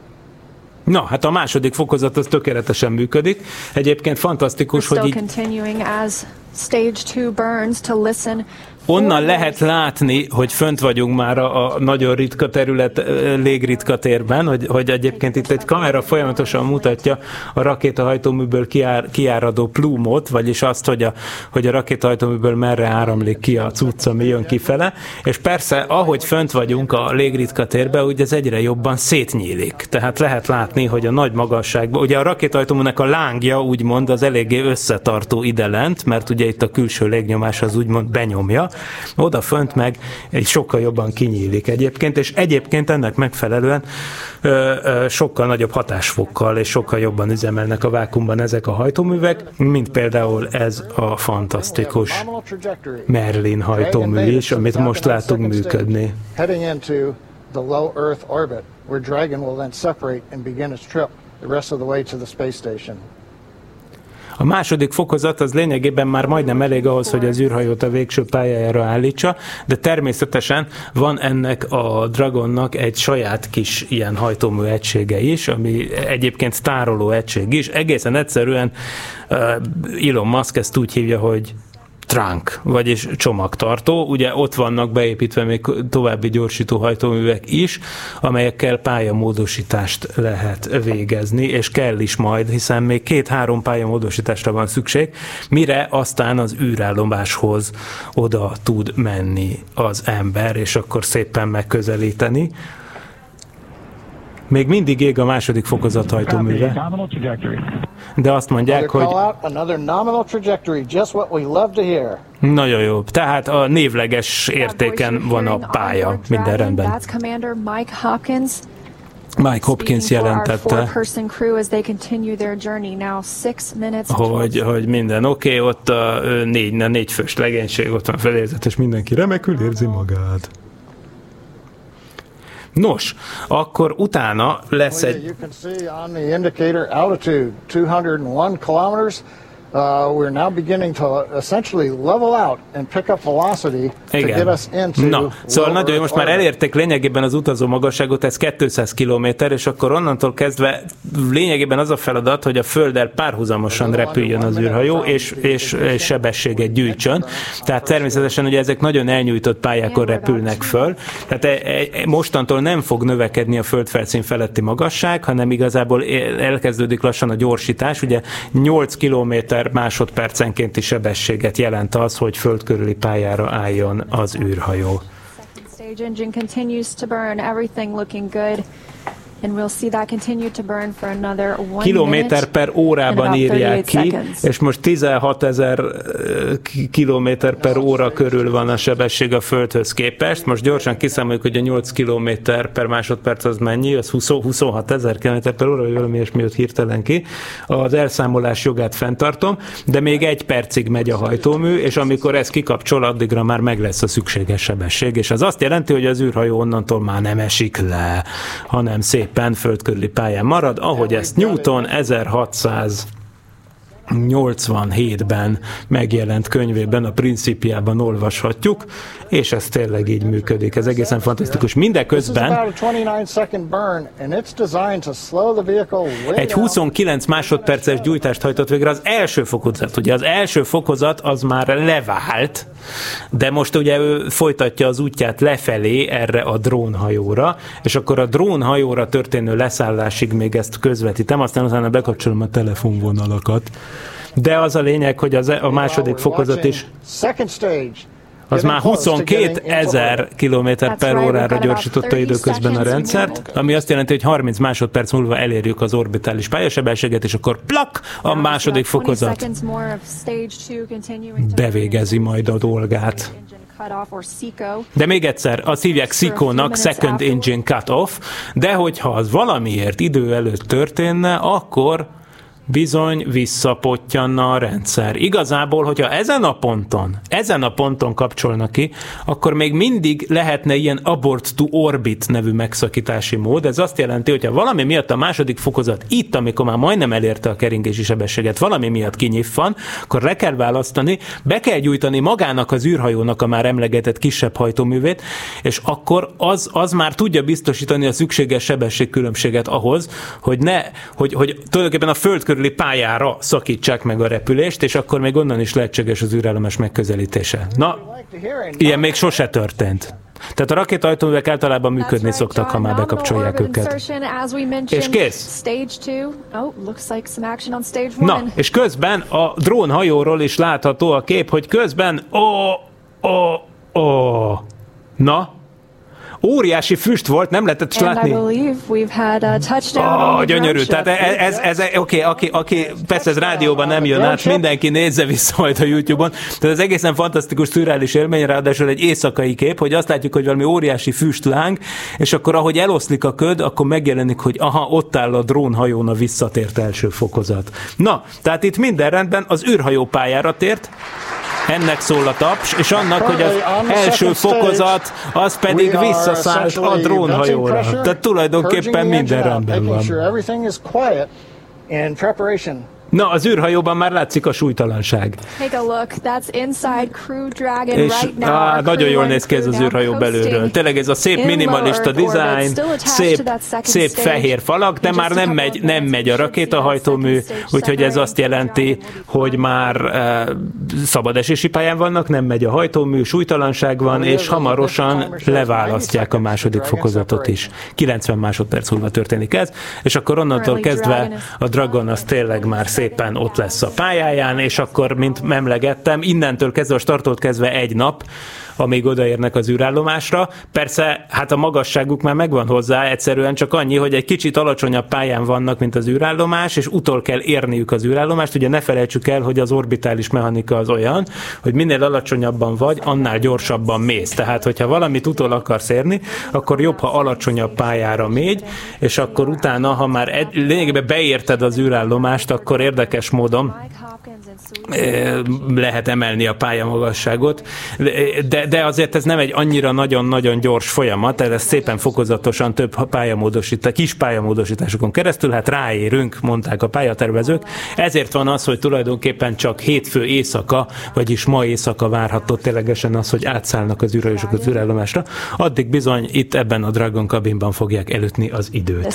Na, hát a második fokozat az tökéletesen működik. Egyébként fantasztikus, hogy így... Stage 2 burns to listen Onnan lehet látni, hogy fönt vagyunk már a, a nagyon ritka terület, légritka térben, hogy, hogy egyébként itt egy kamera folyamatosan mutatja a rakétahajtóműből kiár, kiáradó plumot, vagyis azt, hogy a, hogy a rakétahajtóműből merre áramlik ki a cucc, ami jön kifele, és persze, ahogy fönt vagyunk a légritka térben, ugye ez egyre jobban szétnyílik. Tehát lehet látni, hogy a nagy magasságban, ugye a rakétahajtóműnek a lángja úgymond az eléggé összetartó ide lent, mert ugye itt a külső légnyomás az úgymond benyomja, oda fönt meg egy sokkal jobban kinyílik egyébként, és egyébként ennek megfelelően ö, ö, sokkal nagyobb hatásfokkal és sokkal jobban üzemelnek a vákumban ezek a hajtóművek, mint például ez a fantasztikus Merlin hajtómű is, amit most látunk működni. the low Earth orbit, where Dragon will then separate and begin its trip the rest of the way to the space station. A második fokozat az lényegében már majdnem elég ahhoz, hogy az űrhajót a végső pályájára állítsa, de természetesen van ennek a Dragonnak egy saját kis ilyen hajtómű egysége is, ami egyébként tároló egység is. Egészen egyszerűen Elon Musk ezt úgy hívja, hogy trunk, vagyis csomagtartó. Ugye ott vannak beépítve még további gyorsító hajtóművek is, amelyekkel pályamódosítást lehet végezni, és kell is majd, hiszen még két-három pályamódosításra van szükség, mire aztán az űrállomáshoz oda tud menni az ember, és akkor szépen megközelíteni. Még mindig ég a második fokozat hajtóműve. De azt mondják, hogy... Nagyon jó. Tehát a névleges értéken van a pálya. Minden rendben. Mike Hopkins jelentette, hogy, hogy minden oké, okay, ott a négy, négy fős legénység, ott van felérzet, és mindenki remekül érzi magát. Nos, akkor utána lesz egy... You can see on the indicator altitude 201 kilometers uh, we're now beginning to essentially level out and pick up velocity Igen. to get us into Na, szóval nagyon jó, most már elérték lényegében az utazó magasságot, ez 200 km, és akkor onnantól kezdve lényegében az a feladat, hogy a Földdel párhuzamosan repüljön az űrhajó, és, és, és sebességet gyűjtsön. Tehát természetesen ugye ezek nagyon elnyújtott pályákon repülnek föl, tehát e, e, mostantól nem fog növekedni a földfelszín feletti magasság, hanem igazából elkezdődik lassan a gyorsítás, ugye 8 kilométer per másodpercenkénti sebességet jelent az, hogy föld körüli pályára álljon az űrhajó. Kilométer per órában írják ki, és most 16 ezer kilométer per óra körül van a sebesség a Földhöz képest. Most gyorsan kiszámoljuk, hogy a 8 kilométer per másodperc az mennyi, az 20, 26 ezer kilométer per óra, vagy valami ilyesmi jött hirtelen ki. Az elszámolás jogát fenntartom, de még egy percig megy a hajtómű, és amikor ez kikapcsol, addigra már meg lesz a szükséges sebesség, és az azt jelenti, hogy az űrhajó onnantól már nem esik le, hanem szép szépen földkörüli pályán marad, ahogy ezt Newton 1600 87-ben megjelent könyvében, a Principiában olvashatjuk, és ez tényleg így működik. Ez egészen fantasztikus. Mindeközben egy 29 másodperces gyújtást hajtott végre az első fokozat. Ugye az első fokozat az már levált, de most ugye ő folytatja az útját lefelé erre a drónhajóra, és akkor a drónhajóra történő leszállásig még ezt közvetítem, aztán utána bekapcsolom a telefonvonalakat. De az a lényeg, hogy az, e- a második fokozat is az már 22 ezer km per órára gyorsította időközben a rendszert, ami azt jelenti, hogy 30 másodperc múlva elérjük az orbitális pályasebességet, és akkor plak, a második fokozat bevégezi majd a dolgát. De még egyszer, azt hívják SICO-nak Second Engine Cut-off, de hogyha az valamiért idő előtt történne, akkor bizony visszapottyanna a rendszer. Igazából, hogyha ezen a ponton, ezen a ponton kapcsolnak ki, akkor még mindig lehetne ilyen abort to orbit nevű megszakítási mód. Ez azt jelenti, hogyha valami miatt a második fokozat itt, amikor már majdnem elérte a keringési sebességet, valami miatt kinyitvan, akkor le kell választani, be kell gyújtani magának az űrhajónak a már emlegetett kisebb hajtóművét, és akkor az, az már tudja biztosítani a szükséges sebességkülönbséget ahhoz, hogy ne, hogy, hogy tulajdonképpen a föld körüli pályára szakítsák meg a repülést, és akkor még onnan is lehetséges az űrállomás megközelítése. Na, ilyen még sose történt. Tehát a rakétajtóművek általában működni szoktak, ha már bekapcsolják őket. És kész. Oh, Na, és közben a drónhajóról is látható a kép, hogy közben ó, ó, ó, na, óriási füst volt, nem lehetett is látni. Oh, gyönyörű, tehát ez, ez, ez oké, aki, aki, persze ez rádióban nem jön át, mindenki nézze vissza majd a YouTube-on, tehát ez egészen fantasztikus, szürreális élmény, ráadásul egy éjszakai kép, hogy azt látjuk, hogy valami óriási füst láng, és akkor ahogy eloszlik a köd, akkor megjelenik, hogy aha, ott áll a drónhajón a visszatért első fokozat. Na, tehát itt minden rendben, az űrhajó pályára tért, ennek szól a taps, és annak, hogy az első fokozat, az pedig visszaszállt a drónhajóra. Tehát tulajdonképpen minden rendben van. Na, az űrhajóban már látszik a súlytalanság. Take a look. That's inside Crew Dragon És right now. Á, nagyon jól néz ki ez az űrhajó belülről. Tényleg ez a szép minimalista design, szép, szép fehér falak, de már nem megy, nem megy a rakétahajtómű, úgyhogy ez azt jelenti, hogy már uh, szabad esési pályán vannak, nem megy a hajtómű, súlytalanság van, és hamarosan leválasztják a második fokozatot is. 90 másodperc múlva történik ez, és akkor onnantól kezdve a Dragon az tényleg már szépen ott lesz a pályáján, és akkor, mint emlegettem, innentől kezdve, a startot kezdve egy nap, amíg odaérnek az űrállomásra. Persze, hát a magasságuk már megvan hozzá, egyszerűen csak annyi, hogy egy kicsit alacsonyabb pályán vannak, mint az űrállomás, és utol kell érniük az űrállomást. Ugye ne felejtsük el, hogy az orbitális mechanika az olyan, hogy minél alacsonyabban vagy, annál gyorsabban mész. Tehát, hogyha valamit utol akarsz érni, akkor jobb, ha alacsonyabb pályára mégy, és akkor utána, ha már egy, lényegében beérted az űrállomást, akkor érdekes módon lehet emelni a pályamagasságot, de, de azért ez nem egy annyira nagyon-nagyon gyors folyamat, ez szépen fokozatosan több pályamódosítás, kis pályamódosításokon keresztül, hát ráérünk, mondták a pályatervezők. Ezért van az, hogy tulajdonképpen csak hétfő éjszaka, vagyis ma éjszaka várható ténylegesen az, hogy átszállnak az űrhajósok az űrállomásra. Addig bizony itt ebben a Dragon kabinban fogják elütni az időt.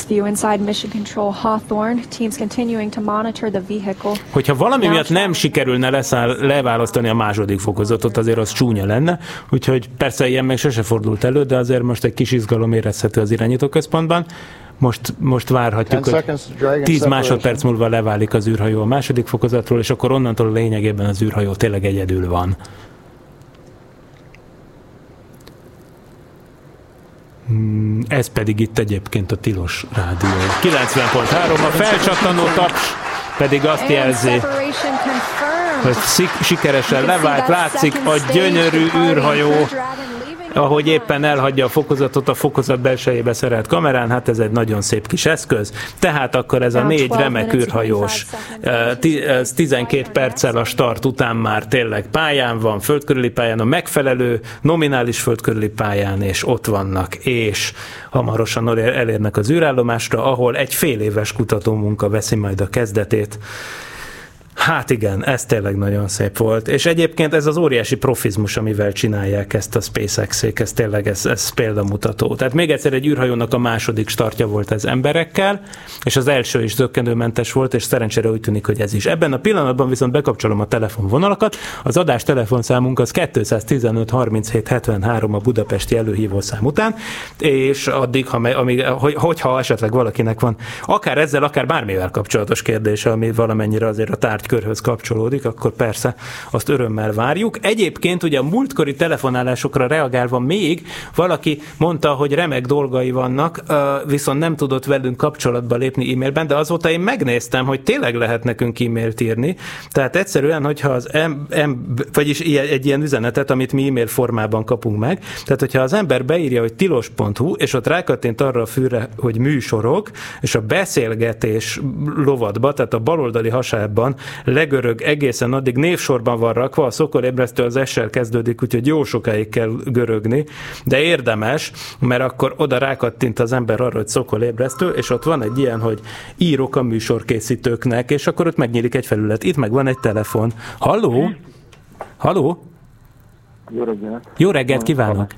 Hogyha valami miatt nem sikerülne leszáll, leválasztani a második fokozatot, azért az csúnya lenne, úgyhogy persze ilyen még sose fordult elő, de azért most egy kis izgalom érezhető az irányítóközpontban. Most, most várhatjuk, hogy 10 másodperc múlva leválik az űrhajó a második fokozatról, és akkor onnantól lényegében az űrhajó tényleg egyedül van. Hmm, ez pedig itt egyébként a Tilos Rádió. 90.3, a felcsattanó taps pedig azt jelzi, hogy sikeresen levált, látszik a gyönyörű űrhajó, ahogy éppen elhagyja a fokozatot, a fokozat belsejébe szerelt kamerán, hát ez egy nagyon szép kis eszköz. Tehát akkor ez a négy remek űrhajós, ez 12 perccel a start után már tényleg pályán van, földkörüli pályán, a megfelelő nominális földkörüli pályán, és ott vannak, és hamarosan elérnek az űrállomásra, ahol egy fél éves kutatómunka veszi majd a kezdetét. Hát igen, ez tényleg nagyon szép volt. És egyébként ez az óriási profizmus, amivel csinálják ezt a SpaceX-ék, ez tényleg ez, ez példamutató. Tehát még egyszer egy űrhajónak a második startja volt ez emberekkel, és az első is zöggenőmentes volt, és szerencsére úgy tűnik, hogy ez is. Ebben a pillanatban viszont bekapcsolom a telefonvonalakat. Az adás telefonszámunk az 215 37 73 a budapesti előhívószám után, és addig, ha, amíg, hogy, hogyha esetleg valakinek van akár ezzel, akár bármivel kapcsolatos kérdése, ami valamennyire azért a tárgy életkörhöz kapcsolódik, akkor persze azt örömmel várjuk. Egyébként ugye a múltkori telefonálásokra reagálva még valaki mondta, hogy remek dolgai vannak, viszont nem tudott velünk kapcsolatba lépni e-mailben, de azóta én megnéztem, hogy tényleg lehet nekünk e-mailt írni. Tehát egyszerűen, hogyha az em, em, vagyis egy ilyen üzenetet, amit mi e-mail formában kapunk meg, tehát hogyha az ember beírja, hogy tilos.hu, és ott rákattint arra a fűre, hogy műsorok, és a beszélgetés lovadba, tehát a baloldali hasában legörög egészen addig névsorban van rakva, a szokorébresztő az essel kezdődik, úgyhogy jó sokáig kell görögni, de érdemes, mert akkor oda rákattint az ember arra, hogy szokolébresztő, és ott van egy ilyen, hogy írok a műsorkészítőknek, és akkor ott megnyílik egy felület. Itt meg van egy telefon. Halló? Halló? Jó reggelt! Jó reggelt kívánok!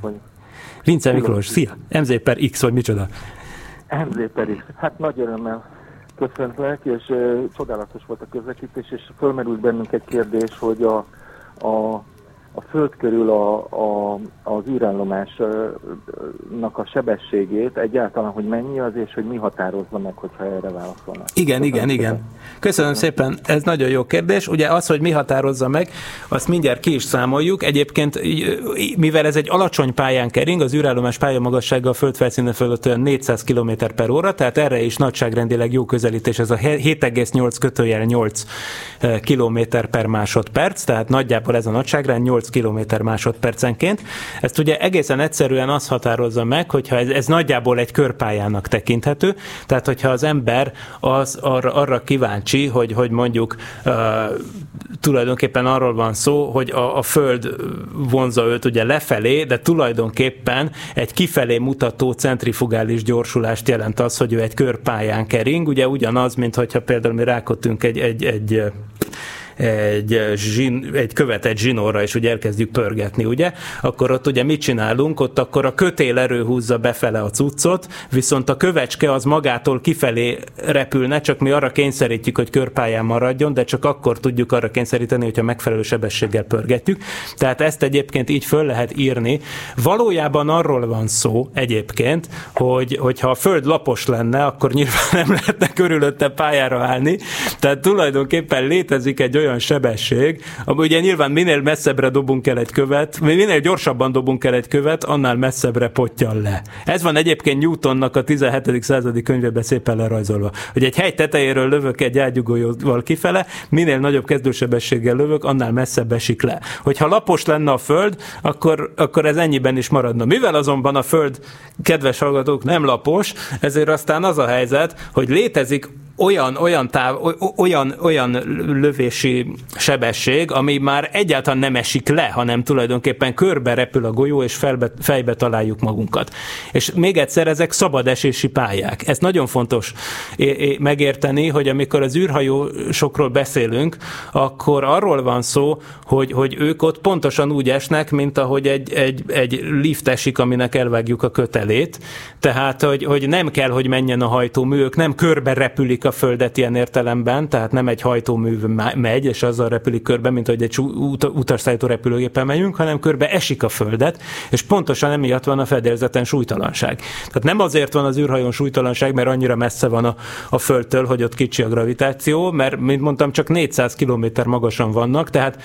Vince Miklós, szia! MZ per X, vagy micsoda? MZ per X. Hát nagy örömmel köszöntlek, és csodálatos volt a közvetítés, és fölmerült bennünk egy kérdés, hogy a, a a föld körül a, a, az űrállomásnak a sebességét, egyáltalán, hogy mennyi az, és hogy mi határozza meg, hogyha erre válaszolnak. Igen, Köszönöm igen, szépen. igen. Köszönöm szépen, ez nagyon jó kérdés. Ugye az, hogy mi határozza meg, azt mindjárt ki is számoljuk. Egyébként, mivel ez egy alacsony pályán kering, az űrállomás pályamagassága a földfelszíne fölött olyan 400 km per óra, tehát erre is nagyságrendileg jó közelítés, ez a 7,8 kötőjel 8 km per másodperc, tehát nagyjából ez a nagyságrend 8 8 km másodpercenként. Ezt ugye egészen egyszerűen az határozza meg, hogyha ez, ez nagyjából egy körpályának tekinthető, tehát hogyha az ember az arra, arra kíváncsi, hogy, hogy mondjuk uh, tulajdonképpen arról van szó, hogy a, a Föld vonza őt ugye lefelé, de tulajdonképpen egy kifelé mutató centrifugális gyorsulást jelent az, hogy ő egy körpályán kering, ugye ugyanaz, mint hogyha például mi rákottunk egy, egy, egy egy, zsin, egy követett zsinórra, és ugye elkezdjük pörgetni, ugye? Akkor ott ugye mit csinálunk? Ott akkor a kötél erő húzza befele a cuccot, viszont a kövecske az magától kifelé repülne, csak mi arra kényszerítjük, hogy körpályán maradjon, de csak akkor tudjuk arra kényszeríteni, hogyha megfelelő sebességgel pörgetjük. Tehát ezt egyébként így föl lehet írni. Valójában arról van szó egyébként, hogy, hogyha a föld lapos lenne, akkor nyilván nem lehetne körülötte pályára állni. Tehát tulajdonképpen létezik egy olyan sebesség, ami ugye nyilván minél messzebbre dobunk el egy követ, minél gyorsabban dobunk el egy követ, annál messzebbre potyan le. Ez van egyébként Newtonnak a 17. századi könyvében szépen lerajzolva, hogy egy hegy tetejéről lövök egy ágyugóval kifele, minél nagyobb kezdősebességgel lövök, annál messzebb esik le. Hogyha lapos lenne a föld, akkor, akkor ez ennyiben is maradna. Mivel azonban a föld, kedves hallgatók, nem lapos, ezért aztán az a helyzet, hogy létezik olyan, olyan, táv, olyan, olyan lövési sebesség, ami már egyáltalán nem esik le, hanem tulajdonképpen körbe repül a golyó, és felbe, fejbe találjuk magunkat. És még egyszer, ezek szabad esési pályák. Ez nagyon fontos megérteni, hogy amikor az űrhajósokról beszélünk, akkor arról van szó, hogy, hogy ők ott pontosan úgy esnek, mint ahogy egy, egy, egy lift esik, aminek elvágjuk a kötelét. Tehát, hogy, hogy nem kell, hogy menjen a hajtómű, ők nem körbe repülik a földet ilyen értelemben, tehát nem egy hajtómű megy, és azzal repülik körbe, mint hogy egy utasszállító repülőgépen megyünk, hanem körbe esik a földet, és pontosan emiatt van a fedélzeten súlytalanság. Tehát nem azért van az űrhajón súlytalanság, mert annyira messze van a, a földtől, hogy ott kicsi a gravitáció, mert, mint mondtam, csak 400 km magasan vannak, tehát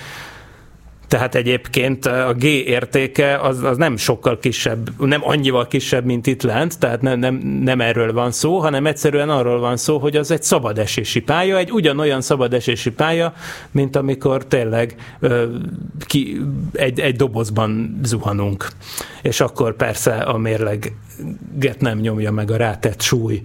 tehát egyébként a G értéke az, az nem sokkal kisebb, nem annyival kisebb, mint itt lent, tehát nem, nem, nem erről van szó, hanem egyszerűen arról van szó, hogy az egy szabadesési pálya, egy ugyanolyan szabadesési pálya, mint amikor tényleg ö, ki, egy, egy dobozban zuhanunk. És akkor persze a mérleg get nem nyomja meg a rátett súly,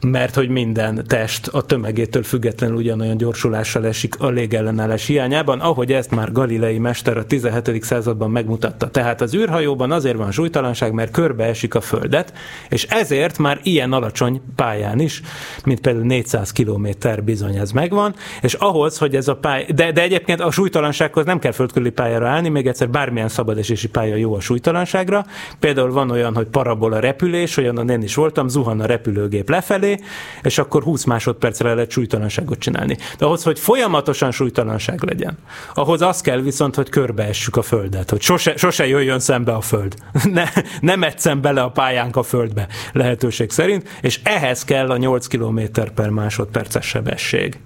mert hogy minden test a tömegétől függetlenül ugyanolyan gyorsulással esik a légellenállás hiányában, ahogy ezt már Galilei mester a 17. században megmutatta. Tehát az űrhajóban azért van súlytalanság, mert körbe esik a Földet, és ezért már ilyen alacsony pályán is, mint például 400 km bizony ez megvan, és ahhoz, hogy ez a pálya, de, de egyébként a súlytalansághoz nem kell földkörüli pályára állni, még egyszer bármilyen szabadesési pálya jó a súlytalanságra. Például van olyan, hogy parabola repülés, olyan én is voltam, zuhan a repülőgép lefelé, és akkor 20 másodpercre lehet súlytalanságot csinálni. De ahhoz, hogy folyamatosan súlytalanság legyen, ahhoz az kell viszont, hogy körbeessük a Földet, hogy sose, sose jöjjön szembe a Föld. Ne, ne metszen bele a pályánk a Földbe lehetőség szerint, és ehhez kell a 8 km per másodperces sebesség.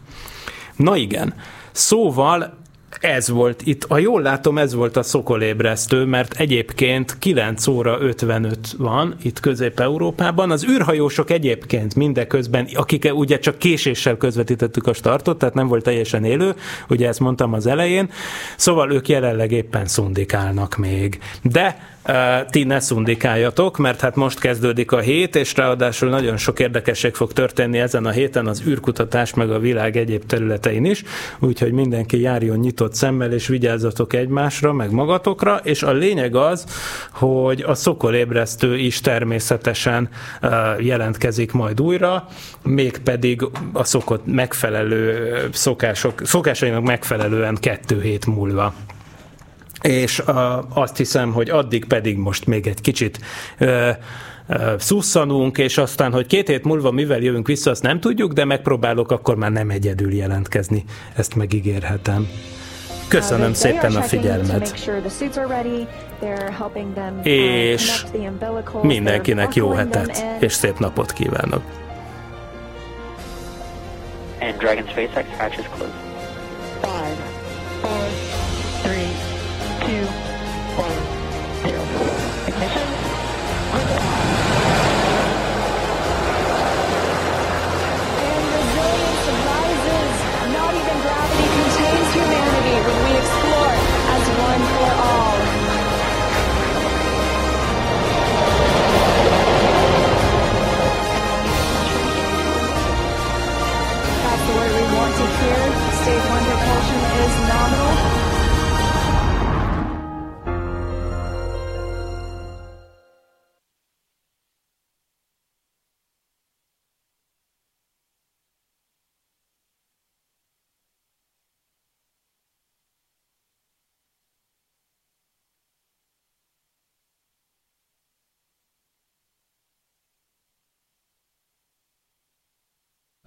Na igen, Szóval ez volt itt, ha jól látom, ez volt a szokolébresztő, mert egyébként 9 óra 55 van itt Közép-Európában. Az űrhajósok egyébként mindeközben, akik ugye csak késéssel közvetítettük a startot, tehát nem volt teljesen élő, ugye ezt mondtam az elején, szóval ők jelenleg éppen szundikálnak még. De ti ne szundikáljatok, mert hát most kezdődik a hét, és ráadásul nagyon sok érdekesség fog történni ezen a héten az űrkutatás, meg a világ egyéb területein is, úgyhogy mindenki járjon nyitott szemmel, és vigyázzatok egymásra, meg magatokra, és a lényeg az, hogy a szokolébresztő is természetesen jelentkezik majd újra, mégpedig a szokott megfelelő szokások, szokásainak megfelelően kettő hét múlva és uh, azt hiszem, hogy addig pedig most még egy kicsit uh, szusszanunk, és aztán, hogy két hét múlva mivel jövünk vissza, azt nem tudjuk, de megpróbálok akkor már nem egyedül jelentkezni. Ezt megígérhetem. Köszönöm uh, szépen a figyelmet. És mindenkinek jó hetet, és szép napot kívánok. And Dragon SpaceX hatch is closed. Five, word we want to hear. Stage one propulsion is nominal.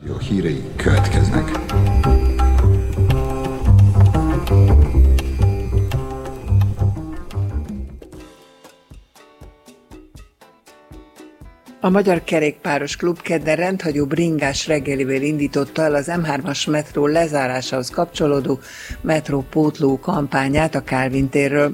Jó hírei következnek. A Magyar Kerékpáros Klub kedden rendhagyó bringás reggelivel indította el az M3-as metró lezárásához kapcsolódó metrópótló kampányát a Kálvin térről.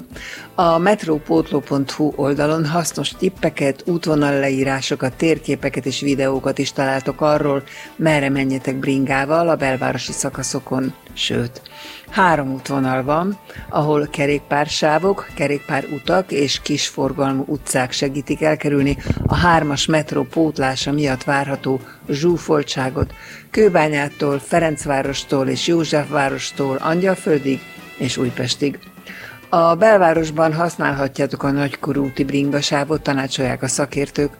A metrópótló.hu oldalon hasznos tippeket, útvonal leírásokat, térképeket és videókat is találtok arról, merre menjetek bringával a belvárosi szakaszokon, sőt, Három útvonal van, ahol kerékpársávok, kerékpárutak és kisforgalmú utcák segítik elkerülni a hármas metró pótlása miatt várható zsúfoltságot Kőbányától, Ferencvárostól és Józsefvárostól Angyalföldig és Újpestig. A belvárosban használhatjátok a nagykorúti bringasávot, tanácsolják a szakértők.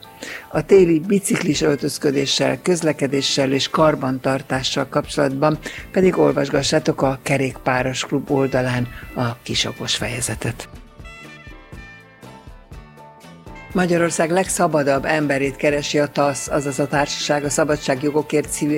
A téli biciklis öltözködéssel, közlekedéssel és karbantartással kapcsolatban pedig olvasgassátok a Kerékpáros Klub oldalán a kisokos fejezetet. Magyarország legszabadabb emberét keresi a TASZ, azaz a Társaság a Szabadságjogokért civil